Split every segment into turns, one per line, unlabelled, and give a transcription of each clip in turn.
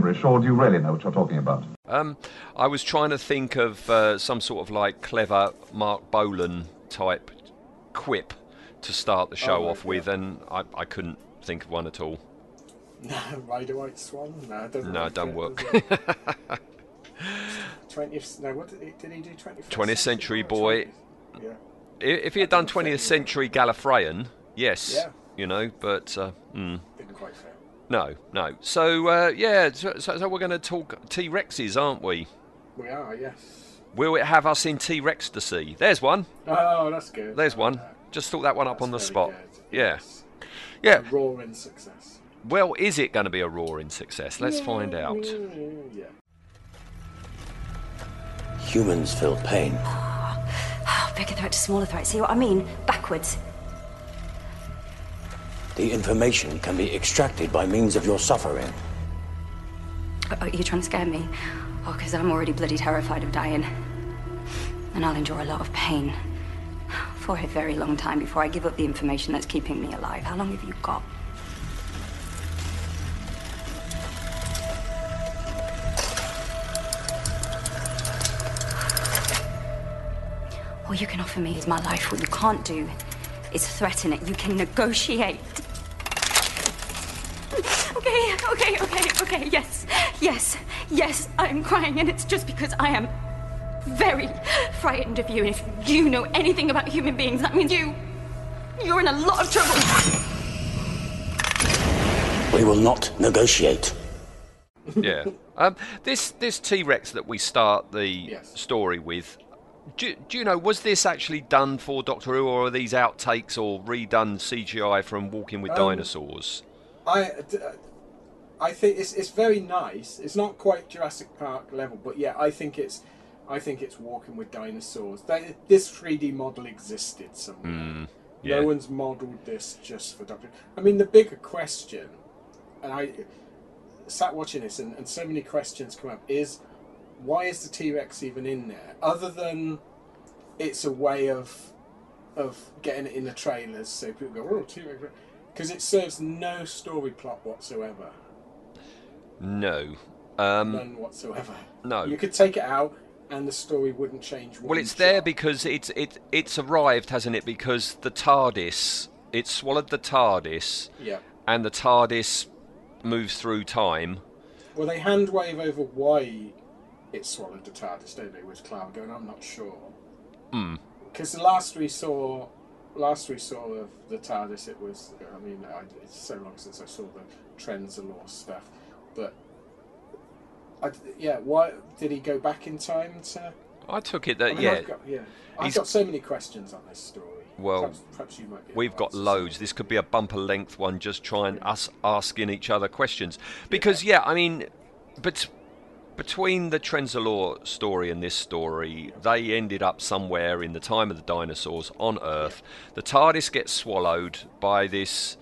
Gibberish, or do you really know what you're talking about?
Um, I was trying to think of uh, some sort of like clever Marc Bolan type quip to start the show
Oh,
off with, and I, I couldn't think of one at all.
No, Ride a White Swan. No, it doesn't.
No,
really
it don't work.
does? Twentieth. No, what did he, did he do? Twenty.
20th Century Boy.
Yeah.
If he had done 20th century Gallifreyan, yes,
Yeah.
you know, but uh, mm,
Didn't quite fit.
No, no. So uh, yeah, so, so, so we're going to talk T Rexes, aren't we?
We are. Yes.
Will it have us in T Rex to see? There's one.
Oh, that's good.
There's one.
Uh,
Just thought that one up
that's
on the
very
spot.
good.
Yeah.
Yes.
Yeah.
A roaring success.
Well, is it going to be a roaring success? Let's find out.
Yeah.
Humans feel pain.
Oh, bigger threat to smaller threat. See what I mean? Backwards.
The information can be extracted by means of your suffering.
Oh, are you trying to scare me? Oh, because I'm already bloody terrified of dying. And I'll endure a lot of pain. For a very long time before I give up the information that's keeping me alive. How long have you got? All you can offer me is my life. What you can't do is threaten it. You can negotiate. Okay, okay, okay, okay. Yes, yes, yes. I'm crying, and it's just because I am very frightened of you. And if you know anything about human beings, that means you. You're in a lot of trouble.
We will not negotiate.
yeah. Um, this this T Rex that we start the
Yes.
story with. Do, do you know was this actually done for Doctor Who, or are these outtakes or redone CGI from Walking with
Um,
Dinosaurs?
I, I think it's it's very nice. It's not quite Jurassic Park level, but yeah, I think it's, I think it's walking with dinosaurs. They, this 3D model existed somewhere.
Hmm, yeah.
No one's modelled this just for Doctor. I mean, the bigger question, and I sat watching this, and, and so many questions come up: is why is the T Rex even in there? Other than it's a way of of getting it in the trailers, so people go, "Oh, T Rex," because it serves no story plot whatsoever,
No. Um,
none whatsoever.
no.
You could take it out, and the story wouldn't change.
Well, it's there because it's it it's arrived, hasn't it? Because the TARDIS, it swallowed the TARDIS,
yeah.
and the TARDIS moves through time.
Well, they hand wave over why it swallowed the TARDIS, don't they? With Clara going, I'm not sure.
Hmm.
Because the last we saw, last we saw of the TARDIS, it was. I mean, I, it's so long since I saw the Trenzalore stuff, but. I, yeah, why did he go back in time to?
I took it
I
that
mean,
yeah,
I've got, yeah. I've
He's-
got so many questions on this story.
Well,
perhaps, perhaps you might be
we've got loads. This could be a bumper length one, just trying us asking each other questions. Because yeah, I mean, but between the Trenzalore story and this story, they ended up somewhere in the time of the dinosaurs on Earth. The TARDIS gets swallowed by this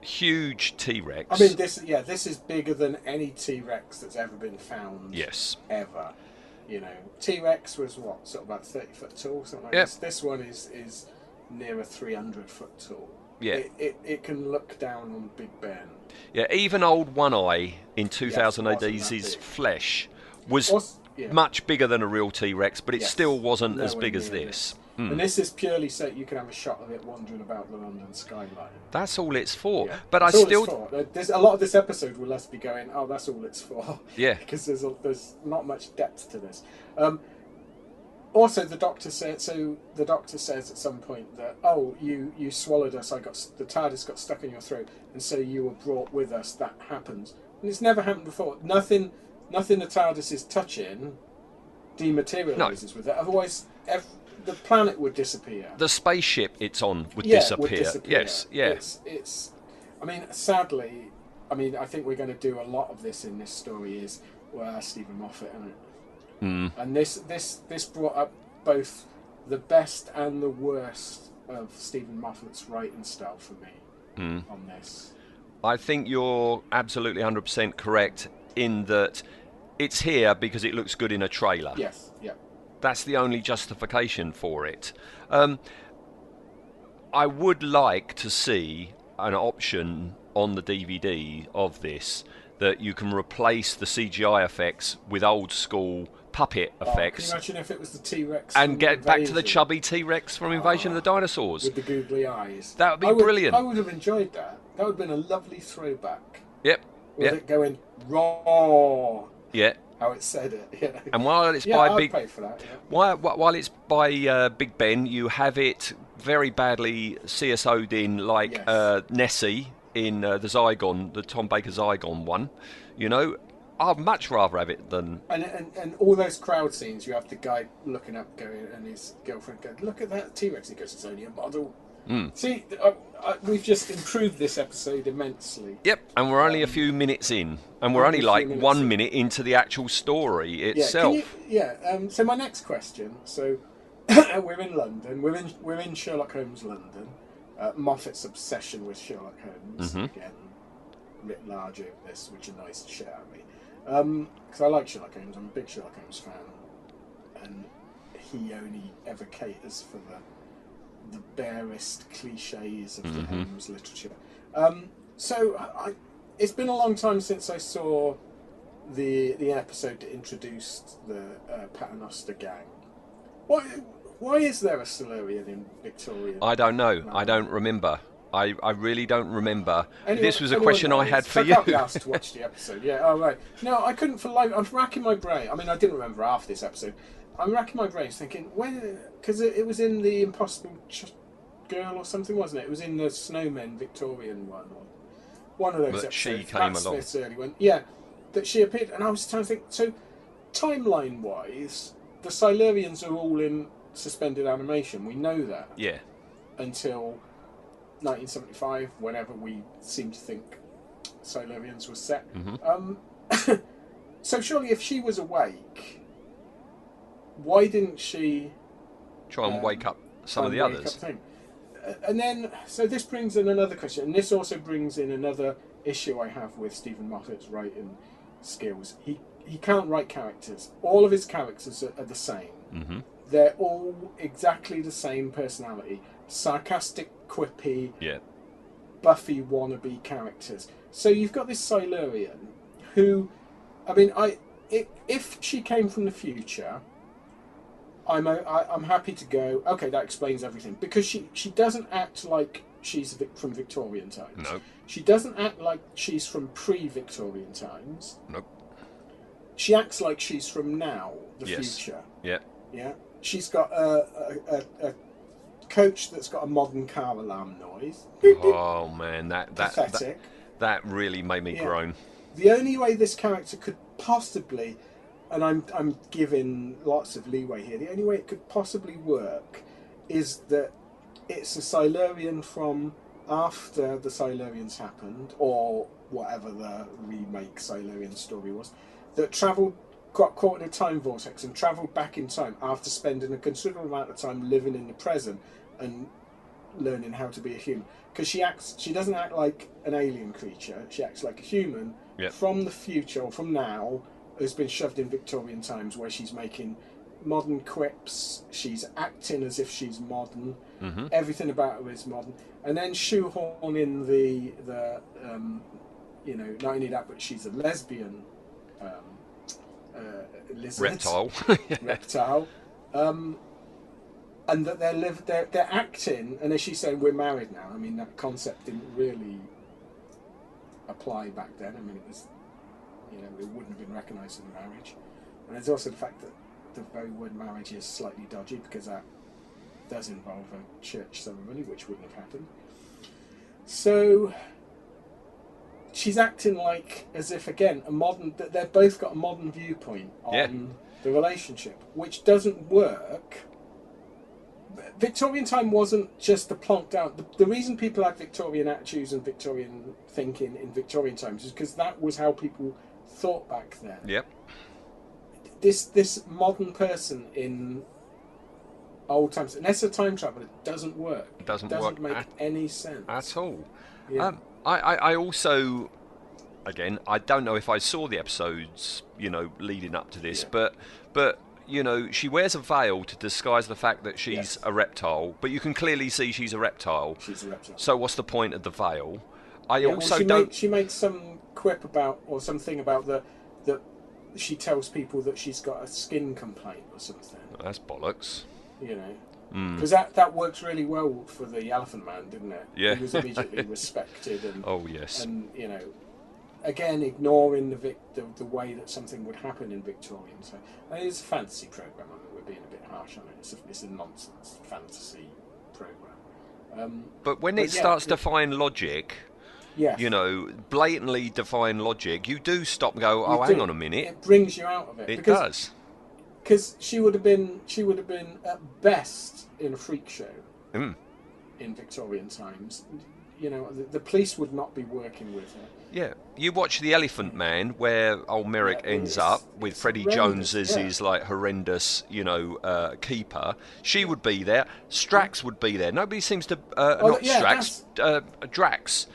huge T Rex.
I mean, this yeah, this is bigger than any T Rex that's ever been found.
yes.
ever. You know, T Rex was what, sort of about thirty foot tall, something like
Yep.
this. This one is is nearer three hundred foot tall.
Yeah.
It, it it can look down on Big Ben.
Yeah, even old One Eye in 2000
wasn't
AD's flesh was
yeah.
much bigger than a real T Rex, but it
Yes.
still wasn't as big as this. Hmm.
And this is purely so you can have a shot of it wandering about the London skyline.
That's all it's for.
Yeah.
But
That's
I still.
It's for. There- There's a lot of this episode will us be going, oh, that's all it's for.
Yeah.
because there's a, there's not much depth to this. Um, also, the doctor said. So the doctor says at some point that, oh, you you swallowed us. I got the TARDIS got stuck in your throat, and so you were brought with us. That happens, and it's never happened before. Nothing, nothing the TARDIS is touching dematerializes with it. Otherwise, ev- the planet would disappear.
The spaceship it's on would
yeah,
disappear.
Would disappear.
Yes, yeah.
It's, it's. I mean, sadly, I mean, I think we're going to do a lot of this in this story. Is where Steven Moffat and
Mm.
and this this this brought up both the best and the worst of Steven Moffat's writing style for me
Mm.
on this.
I think you're absolutely 100% correct in that it's here because it looks good in a trailer.
Yes, yeah.
That's the only justification for it. Um, I would like to see an option on the DVD of this that you can replace the CGI effects with old school puppet
Oh, can
effects
you imagine if it was the T Rex
and get back to the chubby T Rex from Invasion of the Dinosaurs?
with the googly eyes?
That would be
I
brilliant.
I would have enjoyed that. That would have been a lovely throwback.
Yep,
With
yep,
it going raw,
yeah.
how it said it. Yeah,
And while it's
yeah
by
I'd
Big
pay for that. Yeah.
While, while it's by uh, Big Ben, you have it very badly CSO'd in like
Yes.
uh, Nessie in uh, the Zygon, the Tom Baker Zygon one. You know, I'd much rather have it than.
And, and and all those crowd scenes, you have the guy looking up, going, and his girlfriend going, "Look at that T Rex." He goes, "It's only a model."
Mm.
See, I, I, we've just improved this episode immensely.
Yep, and we're only a few minutes in, and we're
only
only
a few
like one
in.
minute into the actual story
Yeah,
itself.
you- yeah. Um, so my next question. So we're in London. We're in we're in Sherlock Holmes London. Uh, Moffat's obsession with Sherlock Holmes
Mhm.
again, writ large over this, which annoys the shit out of me. Because I like Sherlock Holmes. I'm a big Sherlock Holmes fan, and he only ever caters for the the barest cliches of the
Mhm.
Holmes literature. Um, so I, it's been a long time since I saw the the episode that introduced the uh, Paternoster gang. Why why is there a Silurian in Victoria?
I don't know. I don't remember. I, I really don't remember.
Anyone-
this was a question I had for you.
can't be asked to watch the episode. Yeah, oh right. No, I couldn't for life. I'm racking my brain. I mean, I didn't remember half this episode. I'm racking my brains thinking when because it, it was in the Impossible Ch- Girl or something, wasn't it? It was in the Snowmen Victorian one or one of those
That she came
Matt
along.
Smith's early one. Yeah, that she appeared, and I was trying to think. So, timeline wise, the Silurians are all in suspended animation. We know that
yeah.
until 1975, whenever we seem to think Silurians was set.
Mhm.
Um, so surely, if she was awake, why didn't she
Try and
Um,
wake up some of the others.
And then, so this brings in another question, and this also brings in another issue I have with Steven Moffat's writing skills. He he can't write characters. All of his characters are, are the same.
hmm
They're all exactly the same personality. Sarcastic, quippy,
Yeah.
Buffy wannabe characters. So you've got this Silurian who, I mean, I if she came from the future, I'm o- I, I'm happy to go. Okay, that explains everything because she she doesn't act like she's from Victorian times.
No.
She doesn't act like she's from pre-Victorian times.
Nope.
She acts like she's from now, the
Yes.
future.
Yeah.
Yeah, she's got a, a, a, a coach that's got a modern car alarm noise.
Oh man, that that that, that really made me
Yeah.
groan.
The only way this character could possibly, and I'm I'm giving lots of leeway here. The only way it could possibly work is that it's a Silurian from after the Silurians happened, or whatever the remake Silurian story was, that travelled got caught in a time vortex and travelled back in time after spending a considerable amount of time living in the present and learning how to be a human. Because she acts, she doesn't act like an alien creature. She acts like a human
Yep.
from the future or from now, who's been shoved in Victorian times, where she's making modern quips. She's acting as if she's modern.
hmm
Everything about her is modern, and then shoehorn in the the um, you know not only that, but she's a lesbian um, lizard
Reptile.
reptile, um, and that they're live they're they're acting, and as she's saying, we're married now. I mean, that concept didn't really apply back then. I mean, it was, you know, it wouldn't have been recognised as a marriage. And there's also the fact that the very word marriage is slightly dodgy because that does involve a church ceremony, which wouldn't have happened. So she's acting like as if again a modern that they've both got a modern viewpoint on
Yeah.
the relationship, which doesn't work. Victorian time wasn't just the plonked out. The, the reason people had Victorian attitudes and Victorian thinking in Victorian times is because that was how people thought back then.
Yep.
This this modern person in old times, unless a time traveler, it doesn't work.
It doesn't work.
doesn't
work
make
at-
any sense
At all.
Yeah.
Um, I, I, I also, again, I don't know if I saw the episodes, you know, leading up to this,
Yeah.
but but you know, she wears a veil to disguise the fact that she's
Yes.
a reptile, but you can clearly see she's a reptile.
She's a reptile.
So what's the point of the veil? I
Yeah, well,
also
she
don't.
Made, she made some quip about or something about the that she tells people that she's got a skin complaint or something.
That's bollocks.
You know,
Mm.
because that that works really well for the Elephant Man, didn't it?
Yeah.
he was immediately respected and
Oh yes.
and you know, again ignoring the, vic- the the way that something would happen in Victorian. So and it's a fantasy program. I mean, we're being a bit harsh on it. It's a, it's a nonsense fantasy program. Um,
But when
but
it
yeah,
starts
it-
defying logic,
yeah,
you know, blatantly defying logic, you do stop and go, oh,
You
hang
do.
on a minute.
It brings you out of it.
It
because,
does.
Because she would have been, she would have been at best in a freak show
Mm.
in Victorian times. You know, the, the police would not be working with her.
Yeah, you watch The Elephant Man, where old Merrick
Yeah,
ends up with Freddie Jones as
yeah.
his like horrendous, you know, uh, keeper. She would be there. Strax would be there. Nobody seems to. Uh,
Oh,
not
yeah,
Strax. Uh, Drax.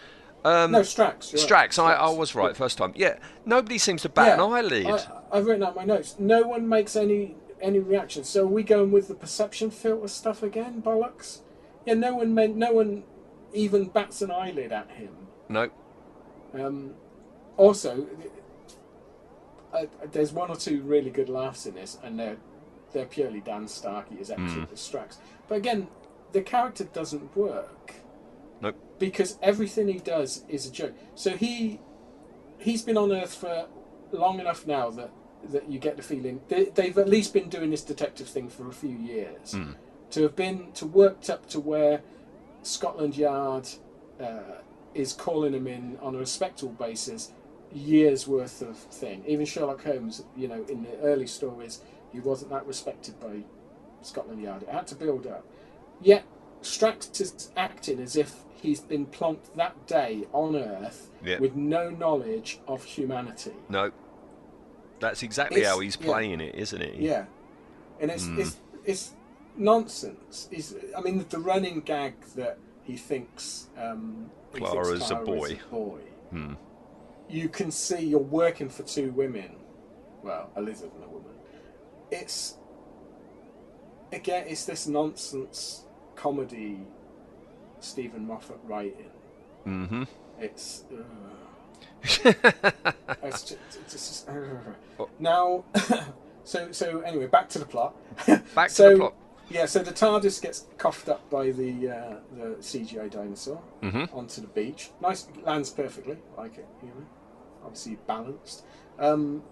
Um,
no, Strax. right.
Strax. I, I was right
Yeah.
first time. Yeah. Nobody seems to bat
Yeah,
an eyelid.
I, I've written out my notes. No one makes any any reaction. So are we going with the perception filter stuff again, bollocks? Yeah, no one meant, no one even bats an eyelid at him.
no.
Um, also, uh, there's one or two really good laughs in this, and they're they're purely Dan Starkey as actually the Strax. But again, the character doesn't work. Because everything he does is a joke. So he he's been on Earth for long enough now that that you get the feeling they, they've at least been doing this detective thing for a few years. To have been to worked up to where Scotland Yard uh, is calling him in on a respectable basis, years worth of thing. Even Sherlock Holmes, you know, in the early stories, he wasn't that respected by Scotland Yard. It had to build up. Yet Strax is acting as if he's been plonked that day on Earth
Yeah.
with no knowledge of humanity.
No. That's exactly
It's-
how he's
yeah.
playing it, isn't he?
Yeah, and it's
Hmm.
it's it's nonsense. It's, I mean, the running gag that he thinks um, he thinks
Clara's a
Clara
boy.
Is a boy.
Hmm.
You can see you're working for two women. Well, a lizard and a woman. It's again, it's this nonsense comedy. Steven Moffat writing.
Mm-hmm.
It's. ugh. it's just, it's just ugh. now. so so anyway, back to the plot.
Back to
so,
the plot.
Yeah, so the TARDIS gets coughed up by the uh, the CGI dinosaur
Mhm.
onto the beach. Nice, lands perfectly, like it. You know, obviously balanced. Um,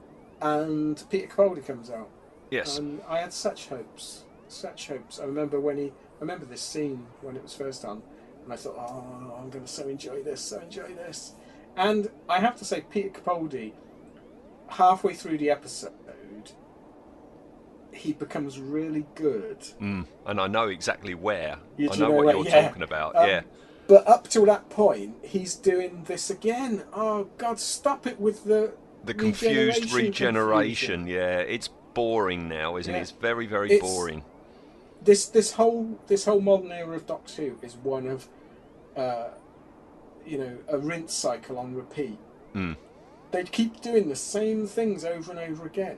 and Peter Capaldi comes out.
Yes.
And I had such hopes, such hopes. I remember when he, remember this scene when it was first on, and I thought, oh, I'm going to so enjoy this, so enjoy this. And I have to say, Peter Capaldi, halfway through the episode, he becomes really good.
Mm. And I know exactly where.
You
I know,
know
what
where-
you're
yeah.
talking about.
Um,
yeah.
But up till that point, he's doing this again. Oh God, stop it with the
The confused
regeneration
regeneration. Yeah. It's boring now, isn't it? It's very, very
It's-
boring.
This this whole this whole modern era of Doctor Who is one of, uh, you know, a rinse cycle on repeat.
Mm.
They keep doing the same things over and over again.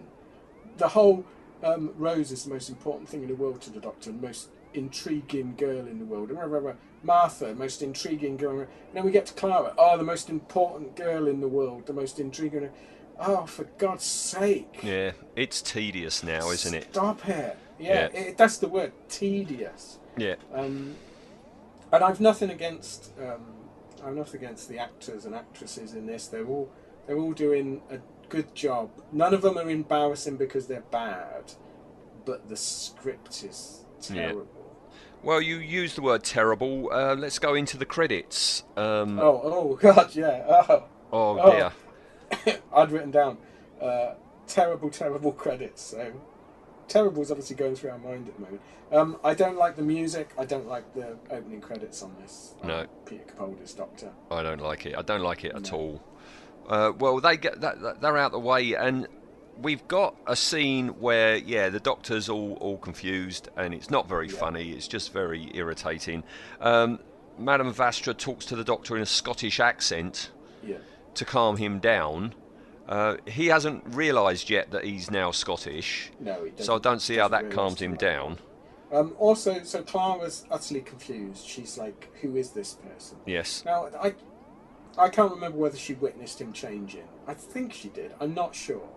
The whole um, Rose is the most important thing in the world to the Doctor, the most intriguing girl in the world. Rah. Martha, most intriguing girl. And then we get to Clara. Oh, the most important girl in the world, the most intriguing. Oh, for God's sake!
Yeah. It's tedious now, isn't it?
Stop it. Yeah,
Yeah.
It, that's the word. Tedious.
Yeah.
Um, and I've nothing against um, I'm nothing against the actors and actresses in this. They're all they're all doing a good job. None of them are embarrassing because they're bad, but the script is
Yeah.
terrible.
Well, you used the word terrible. Uh, let's go into the credits. Um,
Oh, oh God, yeah. Oh,
oh,
oh.
dear.
I'd written down uh, terrible, terrible credits. So terrible is obviously going through our mind at the moment. Um, I don't like the music. I don't like the opening credits on this. on
No.
Peter Capaldi's Doctor.
I don't like it. I don't like it at all. Uh, well, they get that, that they're out the way, and we've got a scene where yeah, the doctor's all all confused, and it's not very
Yeah.
funny. It's just very irritating. Um, Madame Vastra talks to the doctor in a Scottish accent
Yeah.
to calm him down. Uh, he hasn't realised yet that he's now Scottish,
No, he doesn't.
so I don't see how that calms him down.
Um, also, so Clara's utterly confused. She's like, "Who is this person?"
Yes.
Now, I, I can't remember whether she witnessed him changing. I think she did. I'm not sure.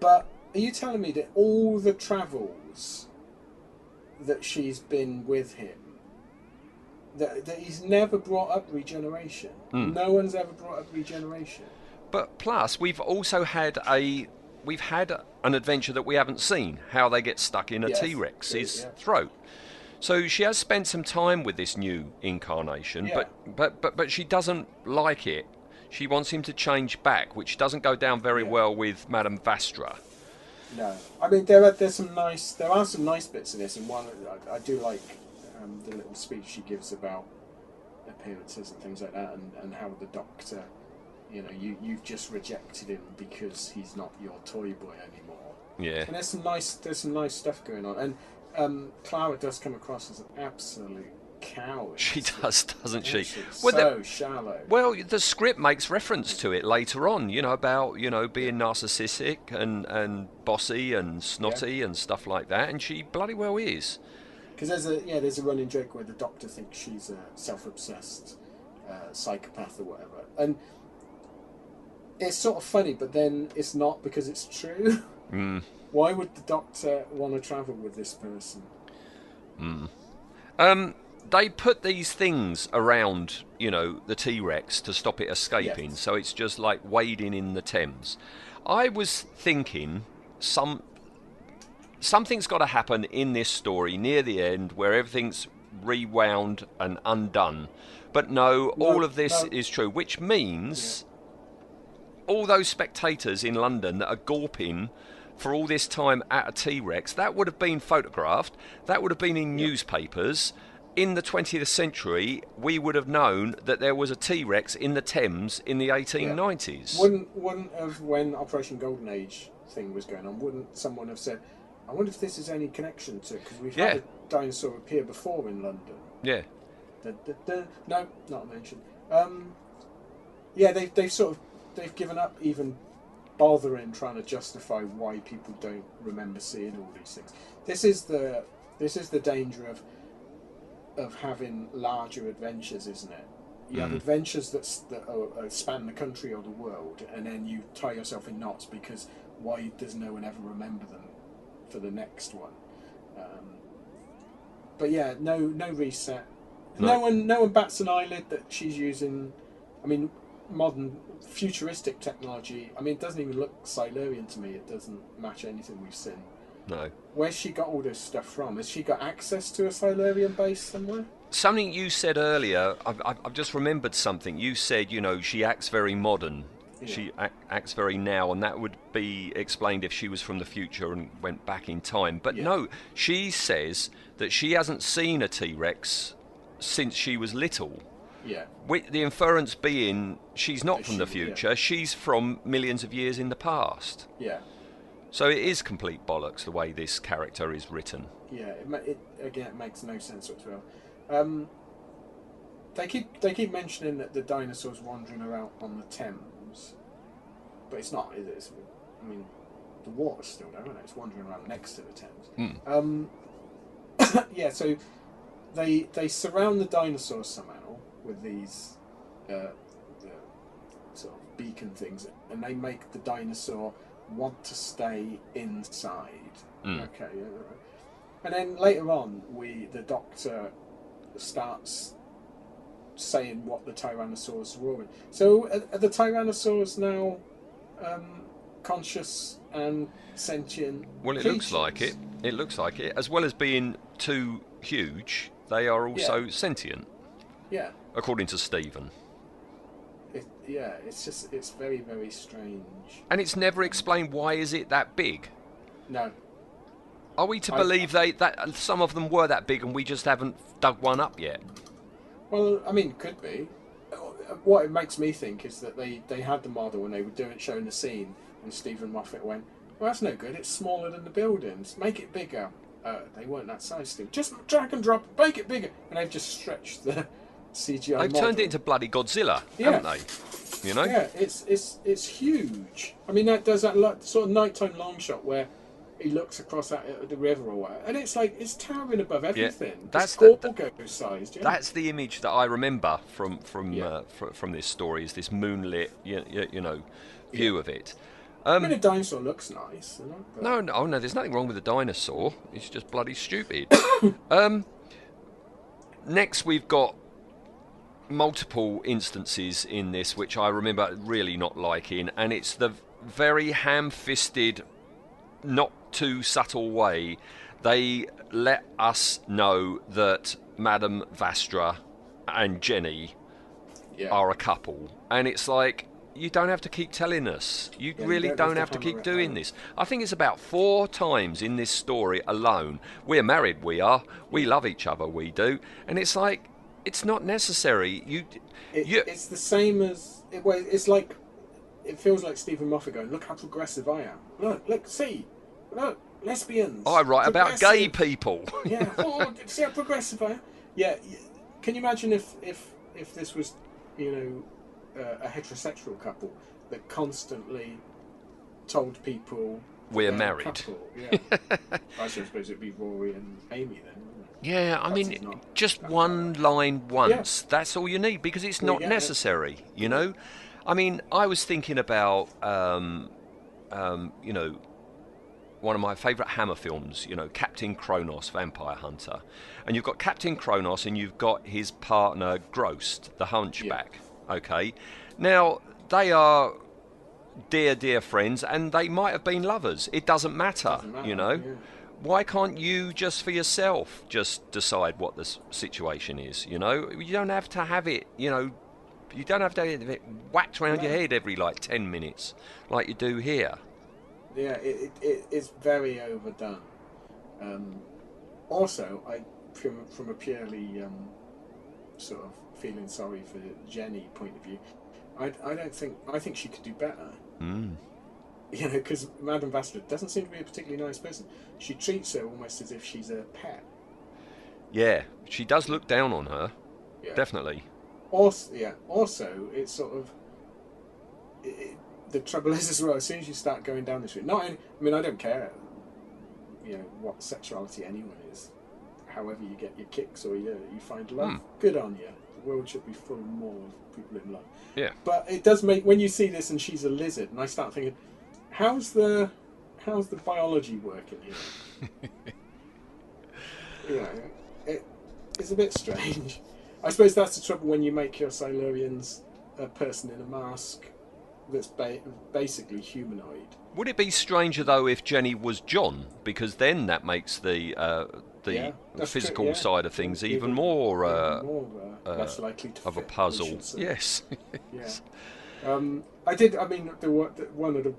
But are you telling me that all the travels that she's been with him, that, that he's never brought up regeneration?
Hmm.
No one's ever brought up regeneration.
But plus, we've also had a we've had an adventure that we haven't seen. How they get stuck in a
Yes,
Rex's
yeah.
throat. So she has spent some time with this new incarnation,
Yeah.
but, but but but she doesn't like it. She wants him to change back, which doesn't go down very
Yeah.
well with Madame Vastra.
No, I mean there are there's some nice there are some nice bits in this, and one I, I do like um, the little speech she gives about appearances and things like that, and, and how the doctor, you know, you you've just rejected him because he's not your toy boy anymore.
Yeah.
And there's some nice there's some nice stuff going on, and um, Clara does come across as an absolute coward.
She does, doesn't she? Well,
so
the-
shallow.
Well, the script makes reference to it later on, you know, about you know being narcissistic and and bossy and snotty and stuff like that, and she bloody well is.
Because there's a yeah, there's a running joke where the doctor thinks she's a self-obsessed uh, psychopath or whatever, and it's sort of funny, but then it's not because it's true.
Mm.
Why would the doctor want to travel with this person?
Um, they put these things around, you know, the T Rex to stop it escaping.
Yes.
So it's just like wading in the Thames. I was thinking some something's got to happen in this story near the end where everything's rewound and undone. But no,
No,
all of this
no.
is true, which means all those spectators in London that are gawping for all this time at a T Rex, that would have been photographed, that would have been in newspapers. In the 20th century, we would have known that there was a T Rex in the Thames in the 1890s.
Wouldn't wouldn't have when Operation Golden Age thing was going on? Wouldn't someone have said, "I wonder if this is any connection to?" Because we've
Yeah.
had a dinosaur appear before in London.
Yeah.
Da, da, da. No, not mentioned. Um, yeah, they they've sort of they've given up even bothering trying to justify why people don't remember seeing all these things. This is the this is the danger of of having larger adventures, isn't it? You have
Mm.
adventures that, that are, uh, span the country or the world, and then you tie yourself in knots because why does no one ever remember them for the next one? Um, but yeah, no, no reset.
No.
No. one, no one bats an eyelid that she's using. I mean, modern futuristic technology. I mean, it doesn't even look Silurian to me. It doesn't match anything we've seen.
No.
Where's she got all this stuff from? Has she got access to a Silurian base somewhere?
Something you said earlier, I've, I've just remembered something. You said, you know, she acts very modern. She acts very now, and that would be explained if she was from the future and went back in time. But
Yeah.
no, she says that she hasn't seen a T Rex since she was little.
Yeah.
With the inference being she's not
That
from the
she- yeah.
future, she's from millions of years in the past.
Yeah.
So it is complete bollocks the way this character is written.
Yeah, it, it again it makes no sense whatsoever. Um, they keep they keep mentioning that the dinosaurs wandering around on the Thames, but it's not. Is it? It's, I mean, the water's still there, isn't it? It's wandering around next to the Thames.
Hmm.
Um, yeah, so they they surround the dinosaurs somehow with these uh, the sort of beacon things, and they make the dinosaur want to stay inside.
Mm.
Okay, and then later on, we the doctor starts saying what the Tyrannosaurus are roaring. So are, are the Tyrannosaurs now um, conscious and sentient?
Well, it looks like it. It looks like it. As well as being too huge, they are also
Yeah.
sentient,
Yeah.
According to Steven.
It, yeah, it's just it's very very strange.
And it's never explained why is it that big.
No,
Are we to
I-
believe they that some of them were that big and we just haven't dug one up yet?
well, I mean, could be. What it makes me think is that they they had the model and they were doing showing the scene, and Steven Moffat went, "Well, that's no good. It's smaller than the buildings. Make it bigger." Uh, they weren't that size, Steve. Just drag and drop, make it bigger, and they've just stretched the CGI.
They've
model.
turned it into bloody Godzilla,
Yeah.
haven't they? You know?
Yeah, it's it's it's huge. I mean, that does that sort of nighttime long shot where he looks across that uh, the river or what, and it's like it's towering above everything.
that's
it's
the-
Gorgo sized. Yeah.
That's the image that I remember from from
Yeah.
uh, fr- from this story is this moonlit, you, you, know, view of it.
I mean, a dinosaur looks nice. You know, but-
No, no, oh, no, there's nothing wrong with a dinosaur. It's just bloody stupid. um, next, we've got multiple instances in this which I remember really not liking, and it's the very ham fisted, not too subtle way they let us know that Madame Vastra and Jenny
yeah.
are a couple, and it's like you don't have to keep telling us. You
Yeah, you
really
don't
don't,
have to
have to
hammer
keep doing
home.
this. I think it's about four times in this story alone. We're married, we are. We love each other, we do, and it's like it's not necessary. You,
It,
you
It's the same as it, well, it's like it feels like Steven Moffat going, "Look how progressive I am. Look, look, see, look, lesbians.
I write about gay people.
yeah. Oh, see how progressive I am. Yeah. Can you imagine if if if this was, you know, uh, a heterosexual couple that constantly told people
We're married.
Yeah. I suppose it'd be Rory and Amy then. Wouldn't it?
Yeah, I
Perhaps
mean,
not
just
that
one line once. That's all you need because it's not
yeah.
necessary. You know, I mean, I was thinking about, um, um, you know, one of my favourite Hammer films. You know, Captain Kronos, Vampire Hunter, and you've got Captain Kronos and you've got his partner Grost, the Hunchback. Okay, now they are dear, dear friends, and they might have been lovers. It doesn't matter,
Doesn't matter,
you know. Why can't you just for yourself just decide what the situation is? You know, you don't have to have it. You know, you don't have to have it whacked around your head every like ten minutes, like you do here.
Yeah, it, it, it, it's very overdone. Um, also, I from from a purely um, sort of feeling sorry for Jenny point of view, I, I don't think I think she could do better.
Mm.
You know, because Madame Vastra doesn't seem to be a particularly nice person. She treats her almost as if she's a pet.
Yeah, she does look down on her,
Yeah.
definitely.
Also, yeah. Also, it's sort of it, the trouble is as well. As soon as you start going down this route, not. Any, I mean, I don't care. You know what sexuality anyone is. However, you get your kicks or you you find love.
Hmm.
Good on you. The world should be full of more of people in love.
Yeah.
But it does make when you see this and she's a lizard, and I start thinking, how's the how's the biology working here? you know, it, it's a bit strange. I suppose that's the trouble when you make your Silurians a person in a mask that's ba- basically humanoid.
Would it be stranger though if Jenny was John? Because then that makes the uh, the
Yeah, that's true,
physical
yeah.
side of things even,
Even-
more,
even
uh,
more uh,
uh,
less likely to
of a puzzle. Yes.
Yeah. Um, I did. I mean, the, the one of the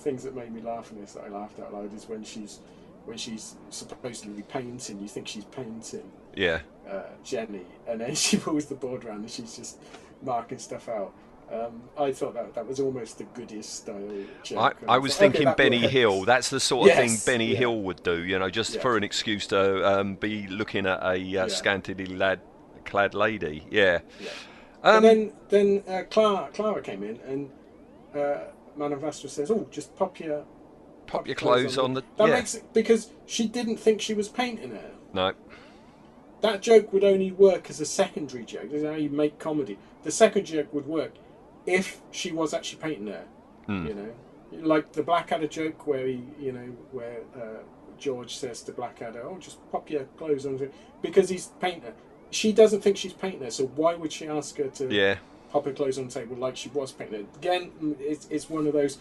things that made me laugh in this that I laughed out loud is when she's when she's supposedly painting. You think she's painting
yeah.
uh, Jenny, and then she pulls the board around and she's just marking stuff out. Um, I thought that that was almost the Goodies style joke.
I, I was
okay,
thinking
that
Benny
works.
Hill. That's the sort of
Yes,
thing Benny
yeah.
Hill would do, you know, just
Yeah.
for an excuse to um, be looking at a uh, scantily lad, clad lady. Yeah.
Yeah.
Um,
and then then uh, Clara, Clara came in and uh, Madame Vastra says, "Oh, just pop your
pop your clothes on the.
That
yeah.
makes it because she didn't think she was painting her.
No.
That joke would only work as a secondary joke. This is how you make comedy. The second joke would work if she was actually painting her.
Hmm.
You know, like the Blackadder joke where he, you know, where uh, George says to Blackadder, "Oh, just pop your clothes on," because he's painting. She doesn't think she's painting her, so why would she ask her to
Yeah.
Pop her clothes on the table like she was her? Again, mm, it's, it's one of those.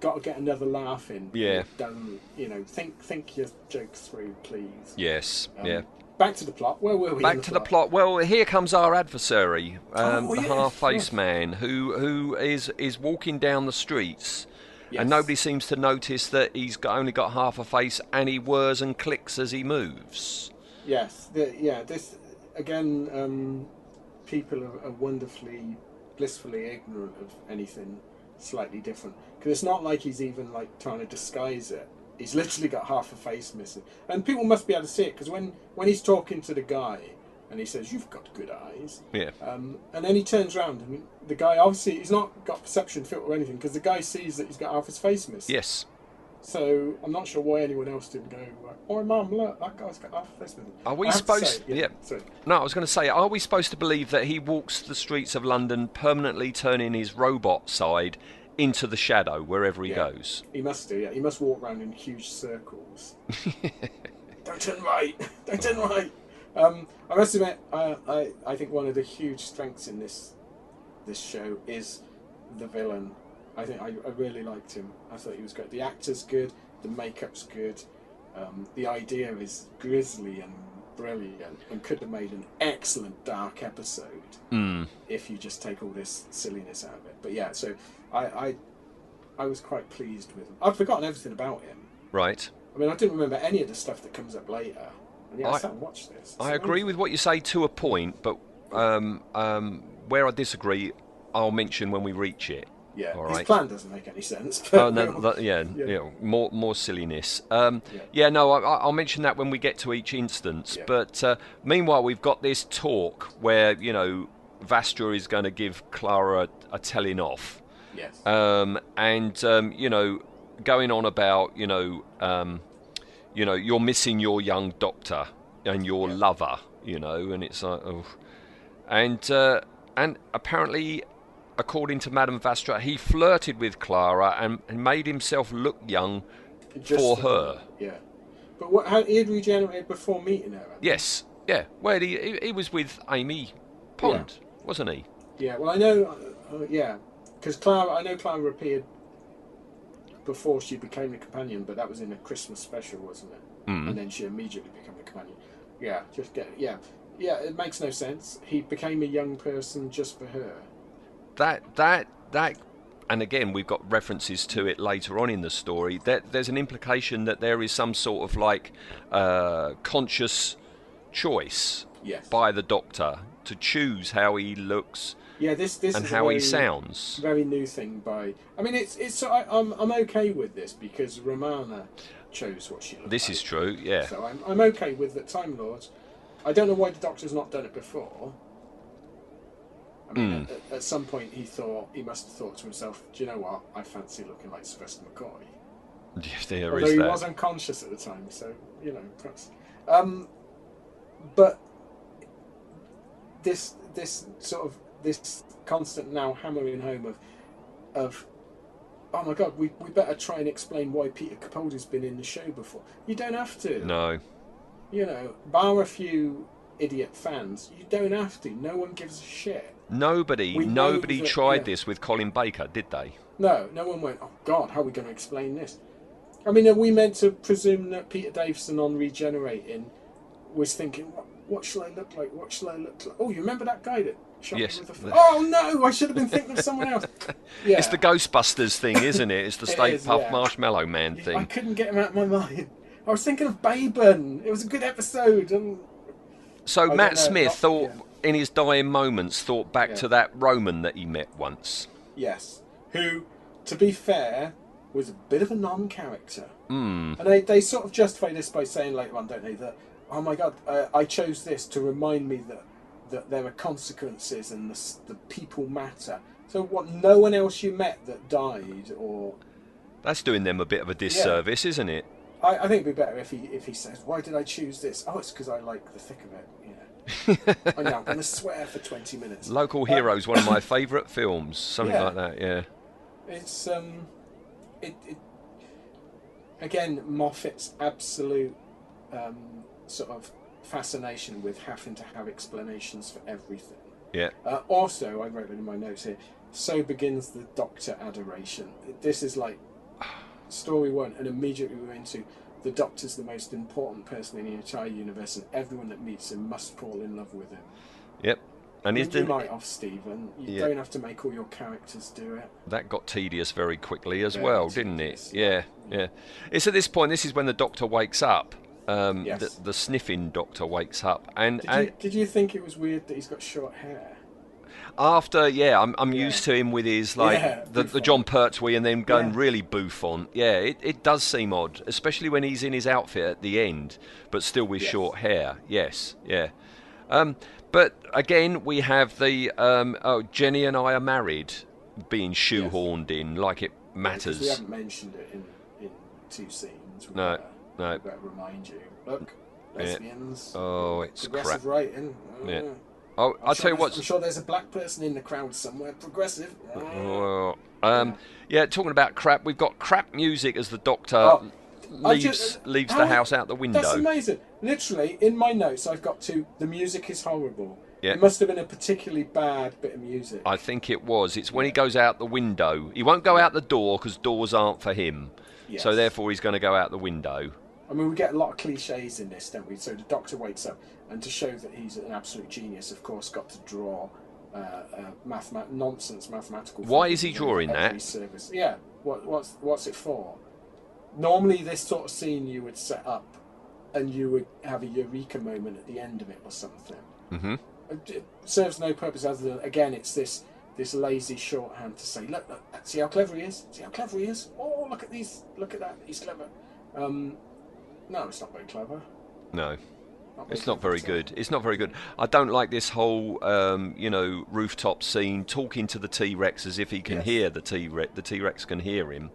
Got to get another laugh in.
Yeah.
Don't you know? Think think your joke through, please.
Yes.
Um,
yeah.
back to the plot. Where were we?
Back to the plot. Well, here comes our adversary, um,
Oh,
the half-faced man, who who is is walking down the streets,
Yes.
and nobody seems to notice that he's got, only got half a face, and he whirs and clicks as he moves.
Yes, the, yeah. This again. Um, people are, are wonderfully, blissfully ignorant of anything slightly different because it's not like he's even like trying to disguise it. He's literally got half a face missing, and people must be able to see it because when when he's talking to the guy and he says, "You've got good eyes,"
Yeah.
um, and then he turns around and the guy obviously he's not got perception filter or anything because the guy sees that he's got half his face missing.
Yes.
So I'm not sure why anyone else didn't go. Like, oh, mum, look, that guy's got half a face missing.
Are we
I to
supposed-
say, yeah,
yeah. No, I was going to say, are we supposed to believe that he walks the streets of London, permanently turning his robot side into the shadow wherever he
Yeah.
goes?
He must do, yeah. He must walk around in huge circles. Don't turn right. Don't turn right. Um, I must admit, I, I, I think one of the huge strengths in this this show is the villain. I think I, I really liked him. I thought he was great. The actor's good. The makeup's good. Um, the idea is grisly and brilliant, and could have made an excellent dark episode
Mm.
if you just take all this silliness out of it. But yeah, so I, I, I was quite pleased with him. I'd forgotten everything about him.
Right.
I mean, I didn't remember any of the stuff that comes up later. And yeah, I,
I-
sat and watched this.
I agree with what you say to a point, but um, um, where I disagree, I'll mention when we reach it.
Yeah,
All
his
right.
plan doesn't make any sense.
Oh, no, that, yeah,
Yeah.
yeah, more more silliness. Um,
Yeah.
yeah. no, I, I- I'll mention that when we get to each instance.
Yeah.
But uh, meanwhile, we've got this talk where you know Vastra is going to give Clara a, a telling off,
yes.
um, and um, you know, going on about you know, um, you know, you're missing your young doctor and your lover, you know, and it's like, oh, and uh, and apparently. According to Madame Vastra, he flirted with Clara and, and made himself look young
Just
for her.
Yeah. But what, how, he had regenerated before meeting her.
Yes, yeah. Well, he, he, he was with Amy Pond, wasn't he?
Yeah, well, I know, uh, uh, yeah, because Clara, I know Clara appeared before she became the companion, but that was in a Christmas special, wasn't it?
Mm.
And then she immediately became the companion. Yeah, just get, yeah, yeah. It makes no sense. He became a young person just for her.
That that that, and again, we've got references to it later on in the story. That there's an implication that there is some sort of like uh, conscious choice
Yes.
by the Doctor to choose how he looks
Yeah, this this
and
is
how he
very-
sounds.
Very new thing by. I mean, it's it's. I, I'm I'm okay with this because Romana chose what she. Looked
This
like.
is true, yeah.
So I'm I'm okay with the Time Lords. I don't know why the Doctor's not done it before. I mean,
Hmm.
at, at some point he thought he must have thought to himself, "Do you know what? I fancy looking like Sylvester McCoy."
there
Although he
that.
was unconscious at the time, so you know, perhaps. Um, but this this sort of this constant now hammering home of of oh my god, we, we better try and explain why Peter Capaldi's been in the show before. You don't have to.
No,
You know, bar a few idiot fans, you don't have to. No one gives a shit.
Nobody,
We
nobody tried
yeah.
this with Colin Baker, did they?
No, no one went, oh God, how are we going to explain this? I mean, are we meant to presume that Peter Davison on Regenerating was thinking, what, what shall I look like? What shall I look like? Oh, you remember that guy that shot
Yes.
me with oh no, I should have been thinking of someone else. Yeah.
It's the Ghostbusters thing, isn't it? It's the Stay
is,
Puft
yeah.
Marshmallow Man thing.
I couldn't get him out of my mind. I was thinking of Baben. It was a good episode. And
So
don't
Matt Smith thought,
yeah.
In his dying moments, thought back
Yeah.
to that Roman that he met once.
yes, who, to be fair, was a bit of a non-character.
Hmm.
And they, they sort of justify this by saying later on, don't they, that, oh my god, uh, I chose this to remind me that, that there are consequences and the, the people matter. So what, no one else you met that died, or...
That's doing them a bit of a disservice, isn't it?
I, I think it'd be better if he if he says, why did I choose this? Oh, it's because I like the thick of it. I know, I'm going to swear for 20 minutes.
Local
Uh,
Heroes, one of my favourite films, something
Yeah.
like that. Yeah.
It's um, it, it again Moffat's absolute um, sort of fascination with having to have explanations for everything.
Yeah.
Uh, also, I wrote it in my notes here. So begins the Doctor adoration. This is like story one, and immediately we're into the Doctor's the most important person in the entire universe, and everyone that meets him must fall in love with him.
Yep. And he's the,
might off, Steven. You
Yeah.
don't have to make all your characters do it.
that got tedious very quickly as well, didn't it? Yeah, yeah. It's at this point. This is when the Doctor wakes up. Um,
Yes.
the, the sniffing Doctor wakes up, and,
Did
and
you, did you think it was weird that he's got short hair?
After yeah, I'm I'm
Yeah.
used to him with his like
Yeah,
the, the Jon Pertwee and then going
Yeah.
really bouffant. Yeah, it, it does seem odd, especially when he's in his outfit at the end, but still with
Yes.
short hair. Yes, yeah. Um, but again, we have the um, oh Jenny and I are married being shoehorned in like it
Because we
matters.
haven't mentioned it in, in two scenes. We
No,
better,
no.
Better remind you. Look, lesbians.
Oh, it's crap.
writing.
Yeah.
Mm.
Oh, I'll
sure
tell you what.
I'm sure there's a black person in the crowd somewhere. Progressive.
Oh, um, yeah, talking about crap, we've got crap music as the Doctor
Oh,
leaves
just-
leaves the house out the window.
That's amazing. Literally, in my notes, I've got to. The music is horrible.
Yeah.
It must have been a particularly bad bit of music.
I think it was. It's when he goes out the window. He won't go out the door because doors aren't for him.
Yes.
So therefore, he's going to go out the window.
I mean, we get a lot of cliches in this, don't we? So the Doctor wakes up, and to show that he's an absolute genius, of course, got to draw uh, uh, mathemat- nonsense mathematical.
Why is he
in
drawing that?
Service. Yeah. What, what's what's it for? Normally, this sort of scene you would set up, and you would have a eureka moment at the end of it or something.
hmm
It it serves no purpose other than again, it's this this lazy shorthand to say, look, look, see how clever he is. See how clever he is. Oh, look at these. Look at that. He's clever. Um, no, it's not very clever.
No. It's not very
clever at all.
good. It's not very good. I don't like this whole, um, you know, rooftop scene talking to the T Rex as if he can
Yes.
hear the T Rex. The T Rex can hear him,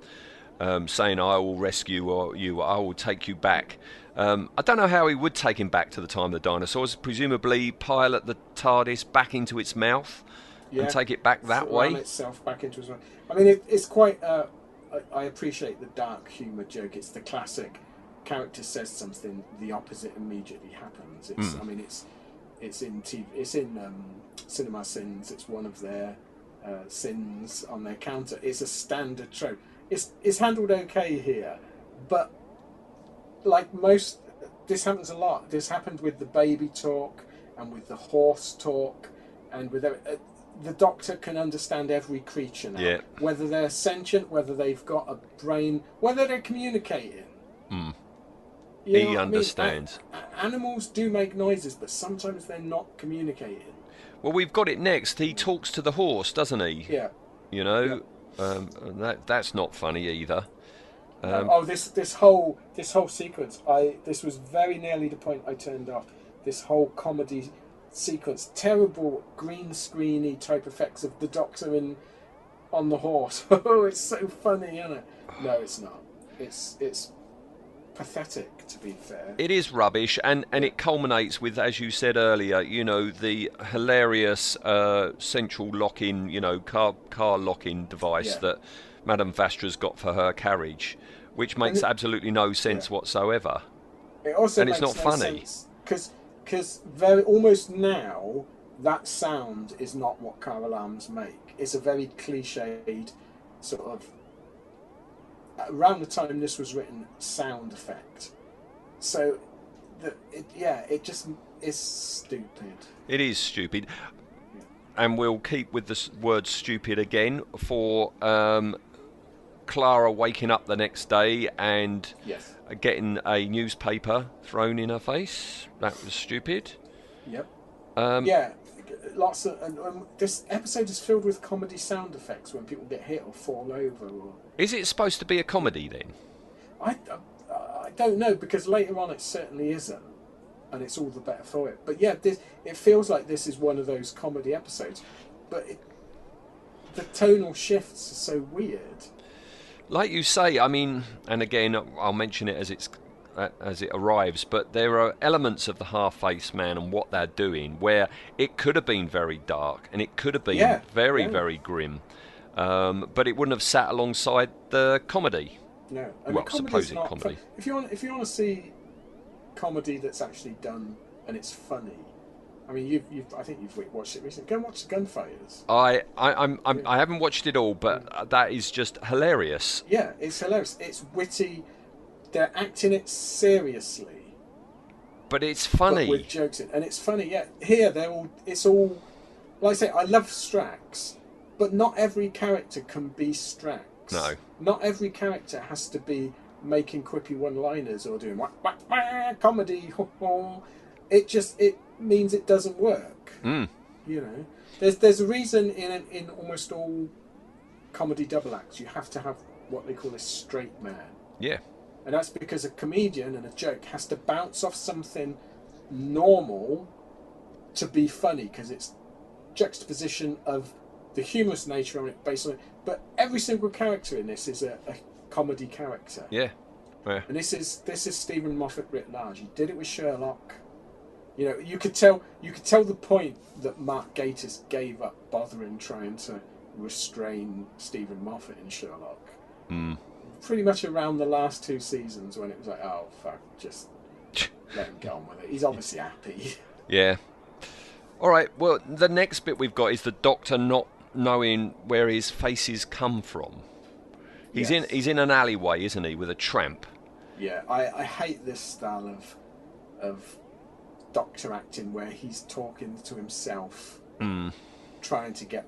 um, saying, "I will rescue you. I will take you back." Um, I don't know how he would take him back to the time of the dinosaurs. Presumably, pilot the TARDIS back into its mouth and take it back that way.
itself back into his. I mean, it, it's quite. Uh, I, I appreciate the dark humour joke. It's the classic. Character says something, the opposite immediately happens. It's.
Hmm.
I mean, it's. It's in TV. It's in um, Cinema Sins. It's one of their uh, sins on their counter. It's a standard trope. It's it's handled okay here, but like most, this happens a lot. This happened with the baby talk and with the horse talk and with every- uh, the doctor can understand every creature now,
Yeah.
whether they're sentient, whether they've got a brain, whether they're communicating.
Hmm.
You
He
what I mean?
understands.
Animals do make noises, but sometimes they're not communicating.
Well, we've got it next. He talks to the horse, doesn't he?
Yeah.
You know, um, and that that's not funny either. Um,
oh, this this whole this whole sequence, I this was very nearly the point I turned off. This whole comedy sequence, terrible green screeny type effects of the Doctor in on the horse. Oh, it's so funny, isn't it? No, it's not. It's it's pathetic to be fair.
It is rubbish, and, and it culminates with, as you said earlier, you know, the hilarious uh, central lock-in, you know, car car lock-in device
Yeah.
that Madame Vastra's got for her carriage, which makes
it-
absolutely no sense
Yeah.
whatsoever.
It also
And it's
makes
not
no
funny.
because because very almost now that sound is not what car alarms make. It's a very cliched sort of around the time this was written sound effect. So the it, yeah, it just is stupid.
It is stupid. And we'll keep with the word stupid again for um, Clara waking up the next day and
Yes.
getting a newspaper thrown in her face. That was stupid.
Yep.
Um,
yeah. Lots of and, um, this episode is filled with comedy sound effects when people get hit or fall over or
Is it supposed to be a comedy then?
I, I, don't know because later on it certainly isn't, and it's all the better for it. But yeah, this it feels like this is one of those comedy episodes, but it, the tonal shifts are so weird.
Like you say, I mean, and again, I'll mention it as it's as it arrives, but there are elements of the half-faced man and what they're doing where it could have been very dark and it could have been
Yeah,
very,
yeah.
very grim, um, but it wouldn't have sat alongside the comedy.
No, and
Well,
the comedy's
supposed
not
comedy.
If you want, if you want to see comedy that's actually done and it's funny, I mean, you've, you've I think you've watched it recently. Go and watch the Gunfighters.
I, I, I'm, I'm, I haven't watched it all, but that is just hilarious.
Yeah, it's hilarious. It's witty. they're acting it seriously,
But it's
but
funny.
with jokes in, and it's funny. Yeah, here they're all. It's all. Like I say, I love Strax, but not every character can be Strax.
No.
Not every character has to be making quippy one-liners or doing whack, whack, whack, comedy. ho, ho. It just it means it doesn't work.
Mm.
You know, there's there's a reason in in almost all comedy double acts you have to have what they call a straight man,
Yeah.
and that's because a comedian and a joke has to bounce off something normal to be funny because it's juxtaposition of the humorous nature on it based on it. But every single character in this is a, a comedy character.
Yeah. Yeah.
And this is this is Steven Moffat writ large. He did it with Sherlock. You know, you could tell you could tell the point that Mark Gatiss gave up bothering trying to restrain Steven Moffat in Sherlock.
Mm.
Pretty much around the last two seasons when it was like, oh fuck, just let him get on with it. He's obviously happy.
Yeah. All right. Well, the next bit we've got is the Doctor not knowing where his faces come from. He's
Yes.
in he's in an alleyway, isn't he, with a tramp?
Yeah, I, I hate this style of of doctor acting where he's talking to himself,
Mm.
trying to get